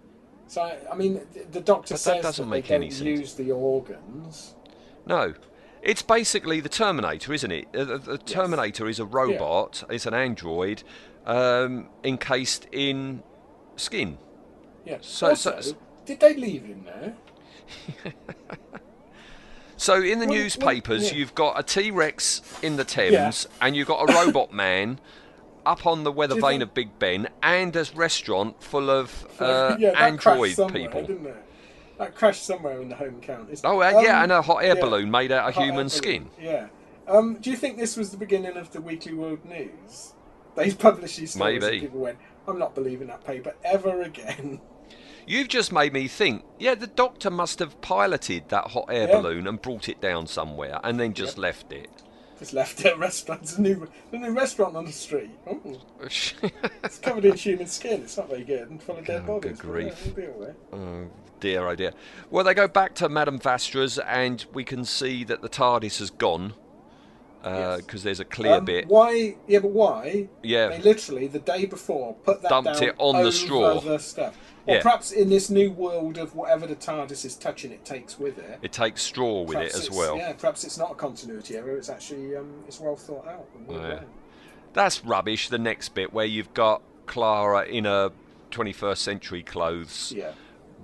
So I, I mean, th- the doctor
But that
says
doesn't
that
make
they
any
don't
sense.
use the organs.
No. It's basically the Terminator, isn't it? Uh, The, the Terminator is a robot. It's an android um, encased in skin.
Yeah.
So-
also,
so-
did they leave him there?
So in the newspapers,
yeah.
you've got a T Rex in the Thames, and you've got a robot man up on the weather vane of Big Ben, and a restaurant full of uh,
yeah,
android people.
That crashed somewhere in the home counties.
Oh, uh, yeah,
Um,
and a hot air
yeah.
balloon made out of human skin.
Yeah. Um, do you think this was the beginning of the Weekly World News? They published these stories
Maybe.
and people went, I'm not believing that paper ever again.
You've just made me think. Yeah, the doctor must have piloted that hot air
Yeah.
balloon and brought it down somewhere, and then just left it.
Just left it at restaurants. A new, a new restaurant on the street. It's covered in human skin. It's not very good and full of dead
Oh,
bodies.
good
yeah, uh,
grief.
we'll deal with it.
Oh dear, oh dear. Well, they go back to Madame Vastra's, and we can see that the TARDIS has gone because
Yes.
there's a clear
Um,
bit.
Why? Yeah, but why?
Yeah.
They literally the day before put that
Dumped
down
it on the straw.
The stuff. Or
Yeah.
perhaps in this new world of whatever the TARDIS is touching, it takes with it.
It takes straw with
Perhaps
it as well.
Yeah, perhaps it's not a continuity error. It's actually um, it's well thought out. well
Yeah.
done.
That's rubbish. The next bit where you've got Clara in her 21st century clothes,
Yeah.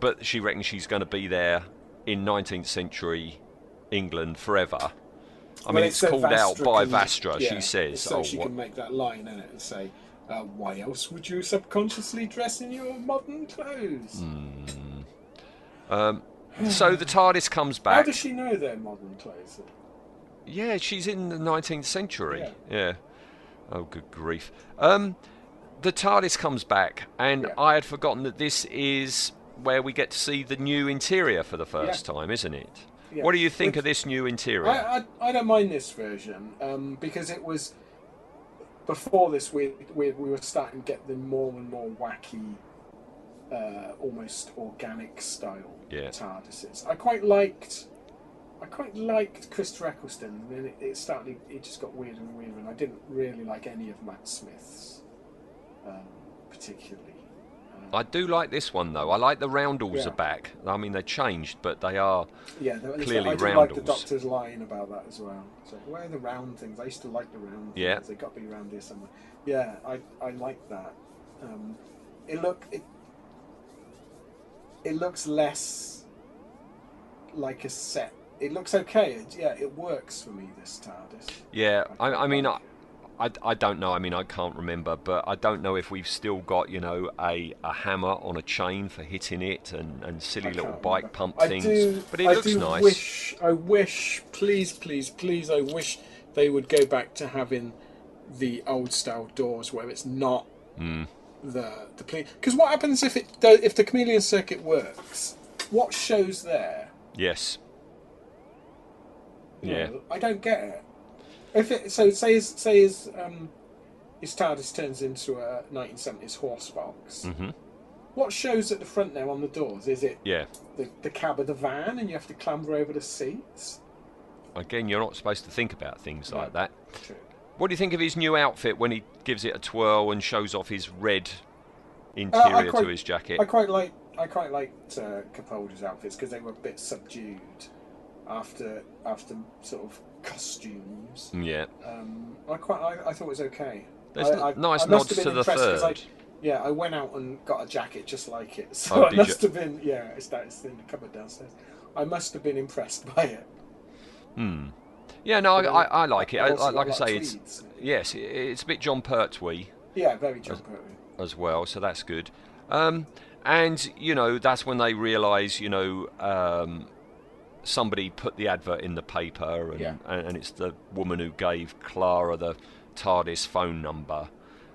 but she reckons she's going to be there in 19th century England forever. I mean, it's called out by Vastra.
yeah,
she says,
so
"Oh,
she
what?
can make that line in it and say, uh, "Why else would you subconsciously dress in your modern clothes?"
Hmm. Um, so the TARDIS comes back.
How does she know they're modern clothes?
Yeah, she's in the 19th century.
Yeah.
Yeah. Oh, good grief. Um, the TARDIS comes back, and
Yeah.
I had forgotten that this is where we get to see the new interior for the first
Yeah.
time, isn't it?
Yeah.
What do you think
Which-
of this new interior?
I, I, I don't mind this version um, because it was before this we, we we were starting to get the more and more wacky, uh, almost organic style
Yeah.
TARDISes. I quite liked. I quite liked Christopher Eccleston, and then it, it started. It just got weirder and weirder, and I didn't really like any of Matt Smith's, um, particularly.
I do like this one though. I like the roundels
Yeah.
are back. I mean, they're changed, but they are.
Yeah,
Clearly
I do like the doctor's line about that as well. So where are the round things? I used to like the round
Yeah.
things. They got to be around here somewhere. Yeah, I I like that. Um, it look it. It looks less like a set. It looks okay. It, yeah, it works for me. This TARDIS.
Yeah, I, I mean,
like
I, I don't know. I mean, I can't remember, but I don't know if we've still got, you know, a, a hammer on a chain for hitting it and, and silly
I
little bike
remember.
pump
I
things.
do,
but it
I
looks
do
nice.
Wish, I wish, please, please, please, I wish they would go back to having the old style doors where it's not
Hmm.
the the because what happens if it if the chameleon circuit works? What shows there?
Yes.
You
Yeah.
know, I don't get it. If it so say his say his um his TARDIS turns into a 1970s horse box.
hmm
What shows at the front there on the doors? Is it
Yeah.
the, the cab of the van and you have to clamber over the seats?
Again, you're not supposed to think about things
No.
like that.
True.
What do you think of his new outfit when he gives it a twirl and shows off his red
Uh,
interior
I quite-
to his jacket?
I quite like I quite liked uh, Capaldi's outfits because they were a bit subdued. after after sort of costumes.
Yeah.
Um, I quite I, I thought it was okay.
There's
I, I,
nice nods to the
'cause I,
third.
yeah, I went out and got a jacket just like it, so
Oh,
I must
you?
have been yeah. It's that it's in the cupboard downstairs. I must have been impressed by it.
Hmm. Yeah, no, I, I, I like it. I,
Also
I,
got
like I
a lot of
say, it's yes, it's a bit Jon Pertwee
Yeah, very Jon Pertwee.
as well, so that's good. Um, and you know, that's when they realise, you know, um, somebody put the advert in the paper, and,
Yeah.
and, it's the woman who gave Clara the TARDIS phone number.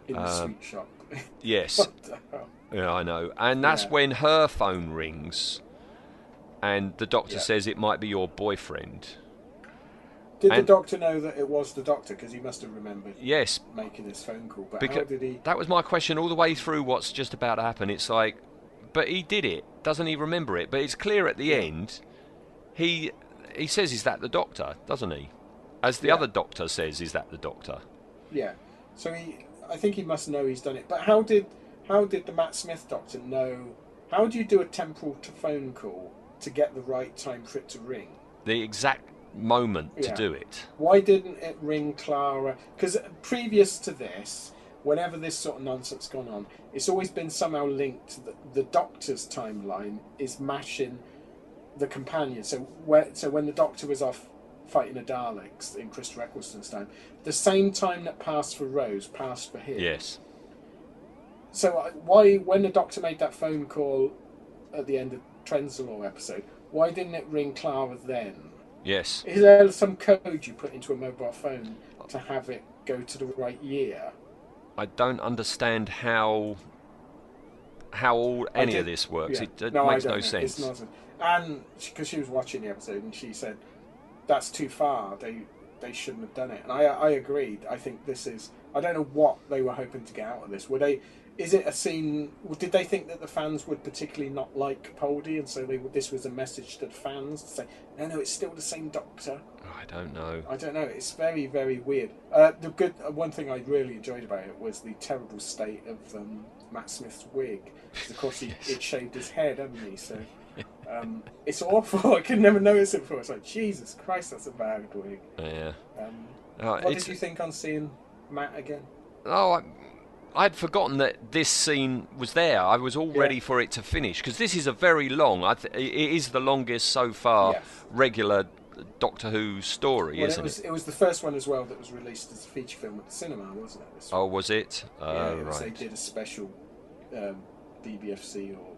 in the
Um,
sweet shop.
Yes,
What the hell?
yeah, I know, and that's
Yeah.
when her phone rings, and the doctor
Yeah.
says it might be your boyfriend.
Did
and-
the doctor know that it was the doctor? Because he must have remembered
Yes,
making this phone call. But
Because
how did he?
that was my question all the way through what's just about to happen. It's like, but he did it. Doesn't he remember it? But it's clear at the end. He he says, "Is that the doctor?" Doesn't he? As the
Yeah.
other doctor says, "Is that the doctor?"
Yeah. So he, I think he must know he's done it. But how did how did the Matt Smith doctor know? How do you do a temporal to phone call to get the right time for it to ring?
The exact moment to do it.
Why didn't it ring Clara? Because previous to this, whenever this sort of nonsense gone on, it's always been somehow linked to the, the Doctor's timeline is mashing the companion. So where, so when the Doctor was off fighting the Daleks in Christopher Eccleston's time, the same time that passed for Rose passed for him.
Yes.
So uh, why, when the Doctor made that phone call at the end of Trenzalore episode, why didn't it ring Clara then?
Yes.
Is there some code you put into a mobile phone to have it go to the right year?
I don't understand how how all any of this works.
yeah.
It, it
no,
makes no
know.
sense.
And because she was watching the episode and she said that's too far. They they shouldn't have done it. And I I agreed. I think this is. I don't know what they were hoping to get out of this. Were they? Is it a scene? Did they think that the fans would particularly not like Poldy, and so they this was a message to the fans to say, no, no, it's still the same Doctor.
Oh, I don't know.
I don't know. It's very, very weird. Uh, the good uh, one thing I really enjoyed about it was the terrible state of um, Matt Smith's wig. of course, he
Yes.
it shaved his head, hadn't he? So um, it's awful. I could never notice it before. It's like Jesus Christ, that's a bad wig.
Yeah.
Um,
Oh,
what did you think on seeing Matt again?
Oh, I, I'd forgotten that this scene was there. I was all
Yeah.
ready for it to finish because this is a very long. I th- it is the longest so far
Yes.
regular Doctor Who story,
Well,
isn't
it was
it?
it was the first one as well that was released as a feature film at the cinema, wasn't it?
Oh, was it?
yeah,
Oh,
it was, they did a special um, BBFC or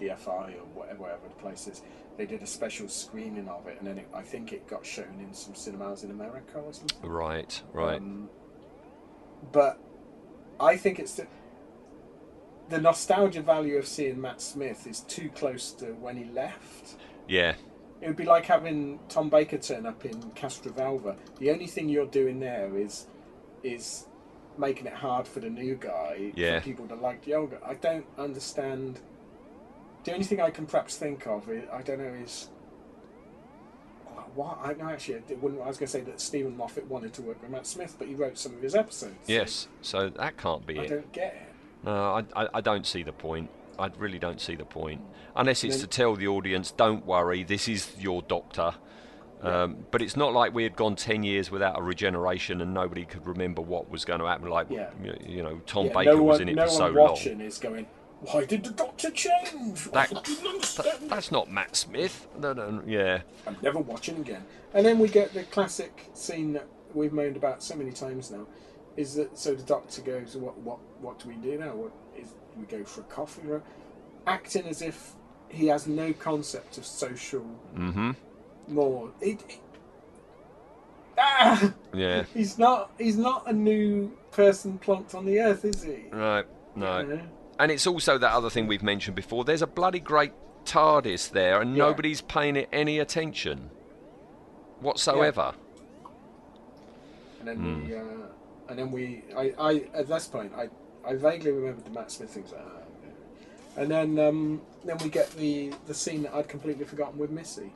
BFI or whatever, whatever the place is. They did a special screening of it, and then it, I think it got shown in some cinemas in America or something.
Right, right.
Um, but I think it's the, the nostalgia value of seeing Matt Smith is too close to when he left.
yeah,
It would be like having Tom Baker turn up in Castrovalva. The only thing you're doing there is is making it hard for the new guy,
Yeah.
for people that like the old guy. I don't understand. The only thing I can perhaps think of, I don't know, is what I know actually. It wouldn't, I was going to say that Steven Moffat wanted to work with Matt Smith, but he wrote some of his episodes.
yes. So that can't be
I
it.
I don't get it.
No, I, I, I don't see the point. I really don't see the point. Unless it's
Then-
to tell the audience, don't worry, this is your doctor. Um, but it's not like we had gone 10 years without a regeneration and nobody could remember what was going to happen. Like,
Yeah.
you, know, Tom
Yeah,
Baker
no
was in it
no
for so long.
No one watching is going. Why did the Doctor change?
That- That- that's not Matt Smith. No, no, yeah.
I'm never watching again. And then we get the classic scene that we've moaned about so many times now. Is that so? The doctor goes, "What? What? What do we do now? What is? We go for a coffee?" Or, acting as if he has no concept of social
Mm-hmm.
more. It, it- ah,
Yeah.
he's not. He's not a new person plonked on the earth, is he?
Right. No.
You know?
And it's also that other thing we've mentioned before. There's a bloody great TARDIS there, and
Yeah.
nobody's paying it any attention whatsoever.
And then
Hmm.
we, uh, and then we, I, I, at this point, I, I vaguely remembered the Matt Smith things. Like, okay. And then, um, then we get the the scene that I'd completely forgotten with Missy.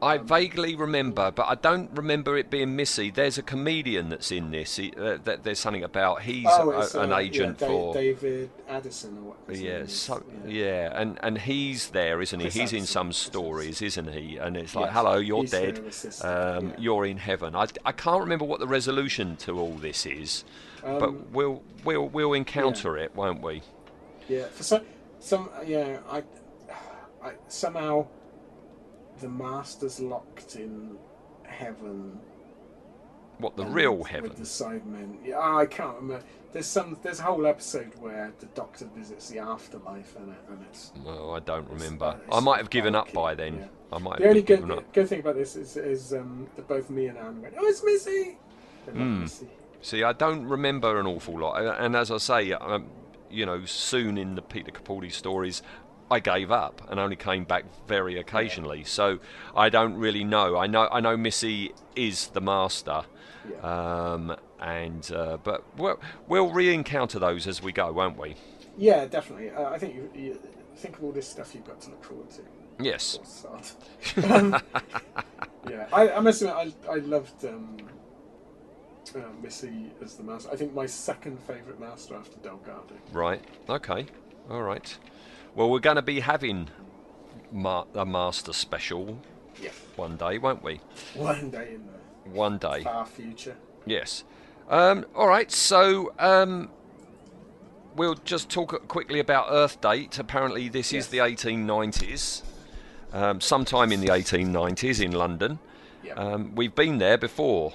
I vaguely remember, but I don't remember it being Missy. There's a comedian that's in this. He, uh, that there's something about he's
Oh,
a, an
uh,
agent
yeah,
for.
David Addison or what?
Yeah, so,
yeah.
yeah, and and he's there, isn't he?
Chris
he's in some stories, isn't he? And it's like,
Yes,
hello, you're
he's
dead. Um,
yeah.
You're in heaven. I, I can't remember what the resolution to all this is,
Um,
but we'll we'll we'll encounter it, won't we?
Yeah, for some, some, yeah, I, I somehow the master's locked in heaven.
What the
and
real heaven?
the Cybermen. Yeah, I can't remember. There's some. There's a whole episode where the Doctor visits the afterlife, and it, and it's
Well, I don't remember. I might have given up by then.
yeah.
I might
the
have
only good,
up.
good thing about this is, is um, that both me and Anne went, "Oh, it's Missy."
Hmm.
Missy.
See, I don't remember an awful lot, and as I say, um, you know, soon in the Peter Capaldi stories, I gave up and only came back very occasionally. So I don't really know. I know, I know, Missy is the master,
Yeah.
um, and uh, but we'll, we'll re-encounter those as we go, won't we?
Yeah, definitely. Uh, I think you, you think of all this stuff you've got to look forward to.
Yes.
Um, yeah, I, I must admit, I, I loved um, uh, Missy as the master. I think my second favourite master after Delgado.
Right. Okay. All right. Well, we're going to be having ma- a master special
Yeah.
one day, won't we?
One day in the
One day.
far future.
Yes. Um, all right. So um, we'll just talk quickly about Earth Date. Apparently, this is the 1890s. Um, sometime in the 1890s in London.
Yeah.
Um, we've been there before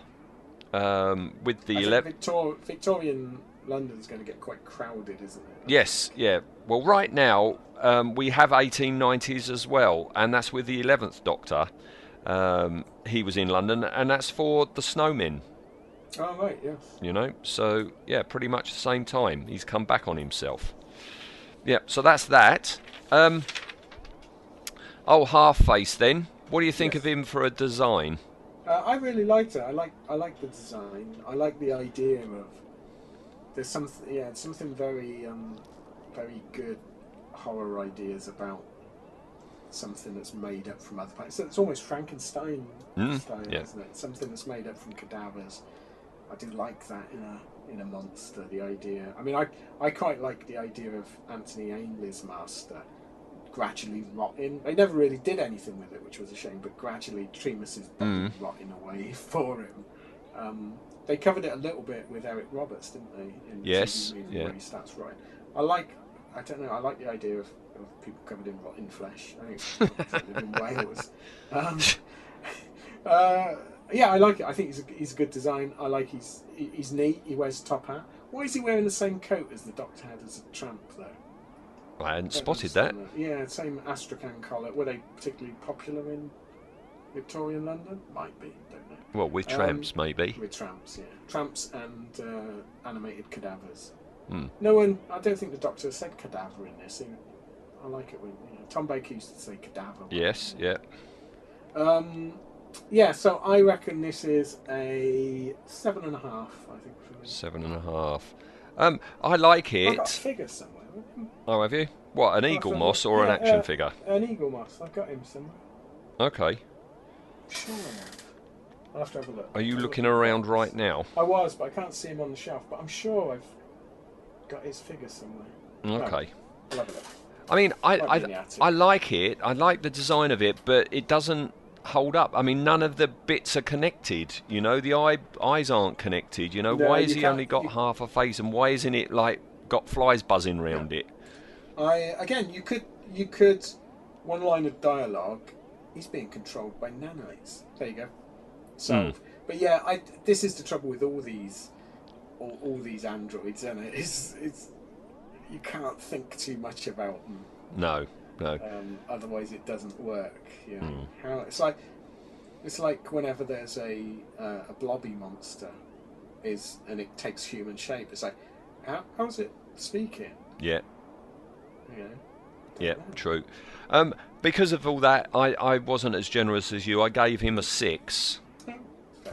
um, with the
I
11.
Victor- Victorian London's going to get quite crowded, isn't it?
Yes, yeah. Well, right now um, we have 1890s as well, and that's with the 11th Doctor. Um, he was in London, and that's for the Snowmen.
Oh, right, yes.
You know, so yeah, pretty much the same time. He's come back on himself. Yeah, so that's that. Um, oh, half face. Then, what do you think
Yes.
of him for a design?
Uh, I really liked it. I like I like the design. I like the idea of there's something yeah something very um, very good horror ideas about something that's made up from other planets. It's almost Frankenstein
Mm,
style,
yeah.
isn't it? Something that's made up from cadavers. I do like that in a in a monster. The idea. I mean, I I quite like the idea of Anthony Ainley's master gradually rotting. They never really did anything with it, which was a shame. But gradually, Tremas's body
Mm.
rotting away for him. Um, they covered it a little bit with Eric Roberts, didn't they? In
Yes,
TV
yeah.
He starts. I like. I don't know. I like the idea of, of people covered in rotten flesh. I think it's in Wales. Um, uh, yeah, I like it. I think he's a, he's a good design. I like he's he- he's neat. He wears a top hat. Why is he wearing the same coat as the Doctor had as a tramp, though?
I hadn't spotted that.
understand Yeah, same Astrakhan collar. Were they particularly popular in Victorian London? Might be.
Well, with
Um,
tramps, maybe.
With tramps, yeah, tramps and uh, animated cadavers.
Hmm.
No one. I don't think the Doctor said cadaver in this. I like it when you know, Tom Baker used to say cadaver.
Yes, yeah.
Um, yeah, so I reckon this is a seven and a half. I think.
Seven and a half. Um, I like
I've got a
it.
figure somewhere.
Oh, have you? What, an
I've
Eaglemoss or an action
uh,
figure?
An Eaglemoss. I've got him somewhere.
Okay.
Sure. I. I'll have to have a look.
Are you
I'll have a
looking
look.
around right now?
I was, but I can't see him on the shelf. But I'm sure I've got his figure somewhere.
Okay.
A look.
I mean, I,
Might be in the
I. I like it. I like the design of it, but it doesn't hold up. I mean, none of the bits are connected. You know, the eye, eyes aren't connected. You know,
No,
why has he only got
you-
half a face, and why isn't it like got flies buzzing round it?
I again, you could you could one line of dialogue. He's being controlled by nanites. There you go. So,
Hmm.
but yeah, I this is the trouble with all these all, all these androids, and it? it's it's you can't think too much about them.
No, no.
um, otherwise it doesn't work. Know?
Hmm.
How it's like it's like whenever there's a uh, a blobby monster is and it takes human shape. It's like how how's it speaking?
Yeah,
You know?
yeah, true. Um, because of all that, I, I wasn't as generous as you. I gave him a six.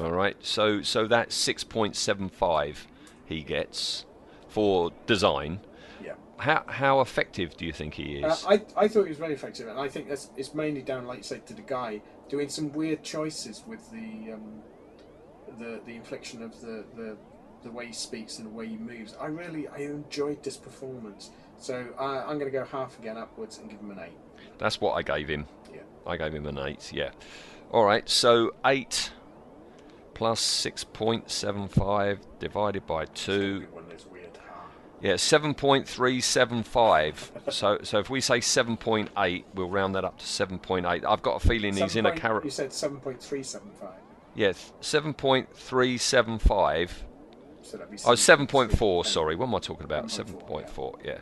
All right, so so that's six point seven five he gets for design.
Yeah.
How how effective do you think he
Uh,
is?
I, I thought he was very effective, and I think that's it's mainly down, like you said, to the guy doing some weird choices with the um, the the inflection of the, the the way he speaks and the way he moves. I really I enjoyed this performance. So uh, I'm going to go half again upwards and give him an eight.
That's what I gave him.
Yeah.
I gave him an 8, yeah. All right, so 8 plus 6.75 divided by 2.
One of those weird ha.
Yeah, 7.375. so so if we say 7.8, we'll round that up to 7.8. I've got a feeling he's in a
Seven point-
carrot.
You said seven point three seven five.
Yes, 7.375.
So that'd be
Oh, 7.4, sorry. What am I talking about?
7.4,
7.4, yeah.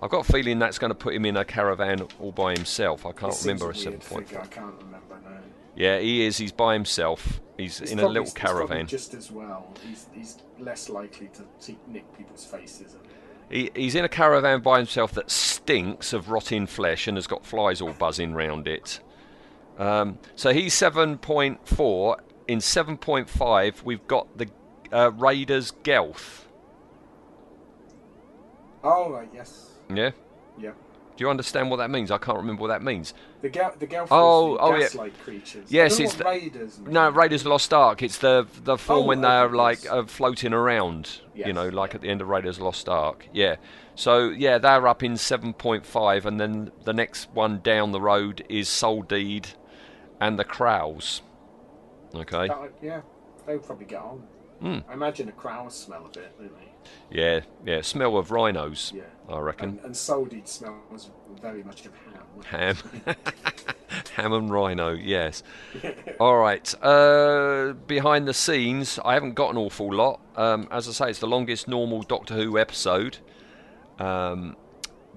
I've got a feeling that's going to put him in a caravan all by himself. I can't
It seems
remember a
weird figure,
7.4.
I can't remember now.
Yeah, he is. He's by himself. He's
It's
in a little caravan.
just as well. He's, he's less likely to see, nick people's faces. And,
He, he's in a caravan by himself that stinks of rotting flesh and has got flies all buzzing round it. Um, so he's 7.4. In 7.5, we've got the uh, Raiders Gelth.
oh right, yes,
Yeah?
yeah.
Do you understand what that means? I can't remember what that means.
The gal, the Gelth
Oh, oh, yeah.
creatures.
Yes,
I don't know
it's the-
raiders.
No, Raiders of the Lost Ark. It's the the form
Oh,
when they're like uh, floating around. You know, like at the end of Raiders of the Lost Ark. Yeah. So yeah, they're up in seven point five, and then the next one down the road is Soldeed, and the Crows. Okay.
That- yeah, they would probably get on.
Hmm.
I imagine the crows smell a bit, don't they?
Yeah, yeah. Smell of rhinos.
Yeah.
I reckon.
And, and Soldeed smells very much of ham.
Ham. Ham and rhino, yes. All right. Uh, behind the scenes, I haven't got an awful lot. Um, as I say, it's the longest normal Doctor Who episode. Um,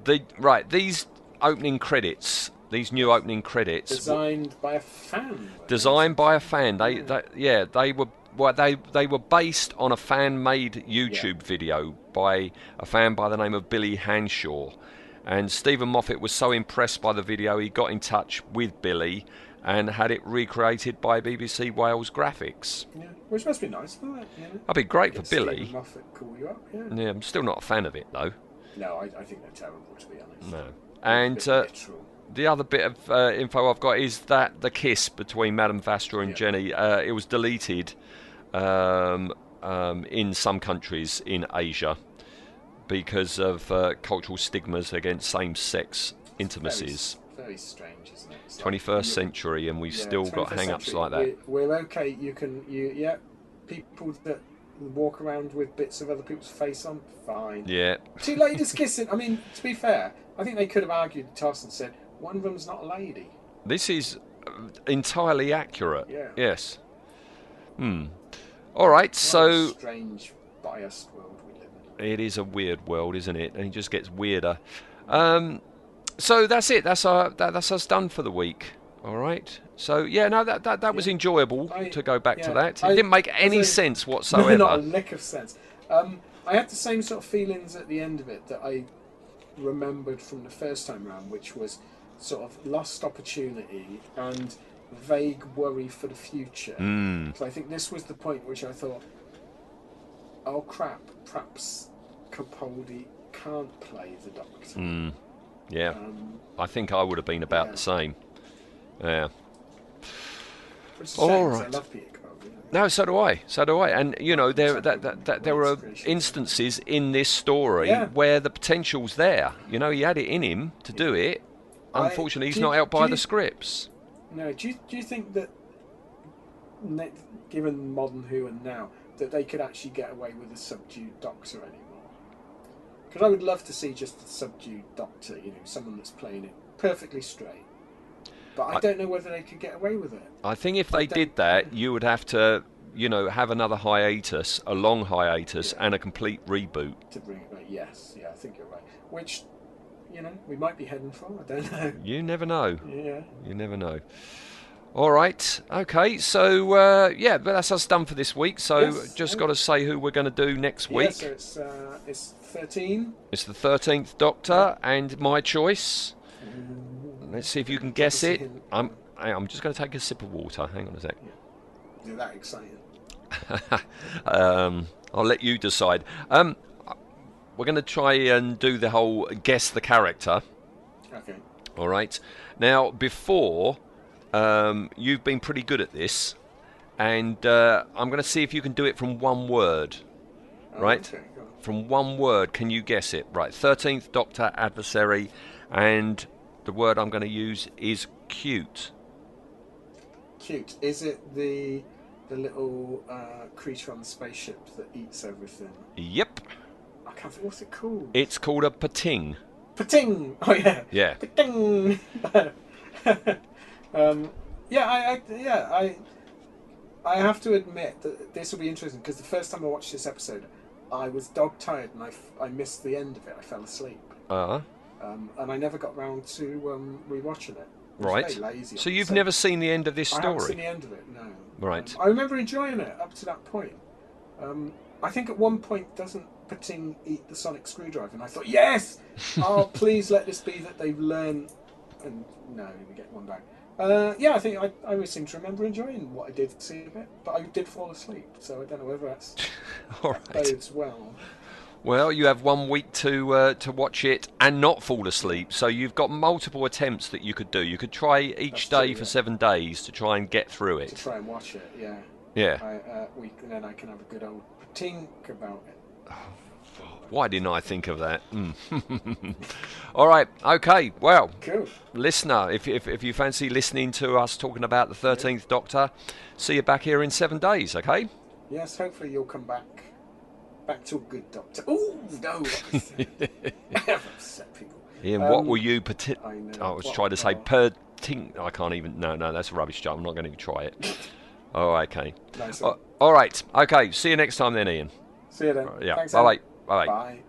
the right these opening credits, these new opening credits,
Designed by a fan.
designed by a fan. They, they yeah, they were well, they they were based on a fan-made YouTube video by a fan by the name of Billy Hanshaw. And Steven Moffat was so impressed by the video, he got in touch with Billy and had it recreated by BBC Wales Graphics.
Yeah, which must be nice, isn't it? You know?
That'd be great for Billy.
Moffat call you up. Yeah.
Yeah, I'm still not a fan of it though.
No, I, I think they're terrible to be honest.
No. And uh, the other bit of uh, info I've got is that the kiss between Madame Vastra and
Yeah.
Jenny, uh, it was deleted um, um, in some countries in Asia because of uh, cultural stigmas against same-sex intimacies.
Very, very strange, isn't it? Like
21st century, and we've
yeah,
still got hang-ups
century,
like that.
We're, we're okay. You can, you, yeah. People that walk around with bits of other people's face on, fine.
Yeah,
Two ladies kissing. I mean, to be fair, I think they could have argued and said one of them's not a lady.
this is entirely accurate.
Yeah.
Yes. Hmm. All right, so
strange, biased world we live in.
It is a weird world, isn't it? And it just gets weirder. Um, so that's it. That's our that, that's us done for the week. All right. So yeah, no, that that, that was
Yeah.
enjoyable
I-
to go back to that. It
I-
didn't make any
I-
sense
No,
whatsoever.
not a lick of sense. Um, I had the same sort of feelings at the end of it that I remembered from the first time round, which was sort of lost opportunity and vague worry for the future.
Mm.
So I think this was the point which I thought, oh crap, perhaps Capaldi can't play the Doctor.
Mm. Yeah,
Um,
I think I would have been about
Yeah.
the same. Yeah.
which is a
All right.
I love Peter
No, so do I. So do I. And you know, there that, that, that there were instances in this story
Yeah.
where the potential's there. You know, he had it in him to do it.
I-
Unfortunately, he's
do you-
not out by
you-
the scripts.
No, do you, do you think that, given modern Who and now, that they could actually get away with a subdued Doctor anymore? Because I would love to see just a subdued Doctor, you know, someone that's playing it perfectly straight. But I,
I-
don't know whether they could get away with it.
I think if they did that, you would have to, you know, have another hiatus, a long hiatus,
Yeah.
and a complete reboot.
To bring it back, yes, yeah, I think you're right. Which, you know, we might be heading for. I don't know.
You never know.
Yeah.
You never know. All right. Okay. So uh, yeah, but that's us done for this week. So
Yes,
just got to say who we're going to do next
Yeah,
week.
so it's uh, it's thirteen.
It's the thirteenth Doctor, and my choice. Let's see if you can guess
Drop us a
it.
hint.
I'm I'm just going to take a sip of water. Hang on a sec.
Is it that exciting?
um, I'll let you decide. Um, we're going to try and do the whole guess the character.
Okay.
All right. Now, before Um, you've been pretty good at this, and uh, I'm going to see if you can do it from one word. Right?
Okay.
From one word, can you guess it? Right. Thirteenth Doctor adversary, and the word I'm going to use is cute.
Cute. Is it the the little uh, creature on the spaceship that eats everything?
Yep.
I can't think. What's it called?
It's called a Pting.
Pting. Oh yeah.
Yeah.
Pting. um, yeah, I, I yeah I I have to admit that this will be interesting because the first time I watched this episode, I was dog tired and I, f- I missed the end of it. I fell asleep.
Uh,
Um, and I never got round to um, rewatching it.
Right.
lazy
So you've never seen the end of this story?
I haven't seen the end of it. No.
Right.
Um, I remember enjoying it up to that point. Um, I think at one point doesn't Pting eat the sonic screwdriver, and I thought, yes, oh please let this be that they've learned. And no, we get one back. Uh, yeah, I think I, I always seem to remember enjoying what I did see of it, but I did fall asleep, so I don't know whether that's
All right.
bodes well.
Well, you have one week to uh, to watch it and not fall asleep. So you've got multiple attempts that you could do. You could try each
That's
day
true,
for
yeah.
seven days to try and get through it.
To try and watch it, yeah.
Yeah.
I, uh, we, then I can have a good old think about it.
Why didn't I think of that? Mm. All right. Okay. Well,
Cool.
listener, if, if if you fancy listening to us talking about the thirteenth Doctor, see you back here in seven days. Okay.
Yes, hopefully you'll come back back to a good doctor. Oh no! I have upset people.
Ian, what
Um,
will you pati-
I.
I was
What-
trying to say per tink. I can't even. No, no, that's a rubbish joke. I'm not going to even try it. oh, okay.
Nice
Oh,
one.
all right. Okay. See you next time then, Ian.
See you then.
Yeah.
Thanks,
bye.
Alan.
Bye bye.
Bye.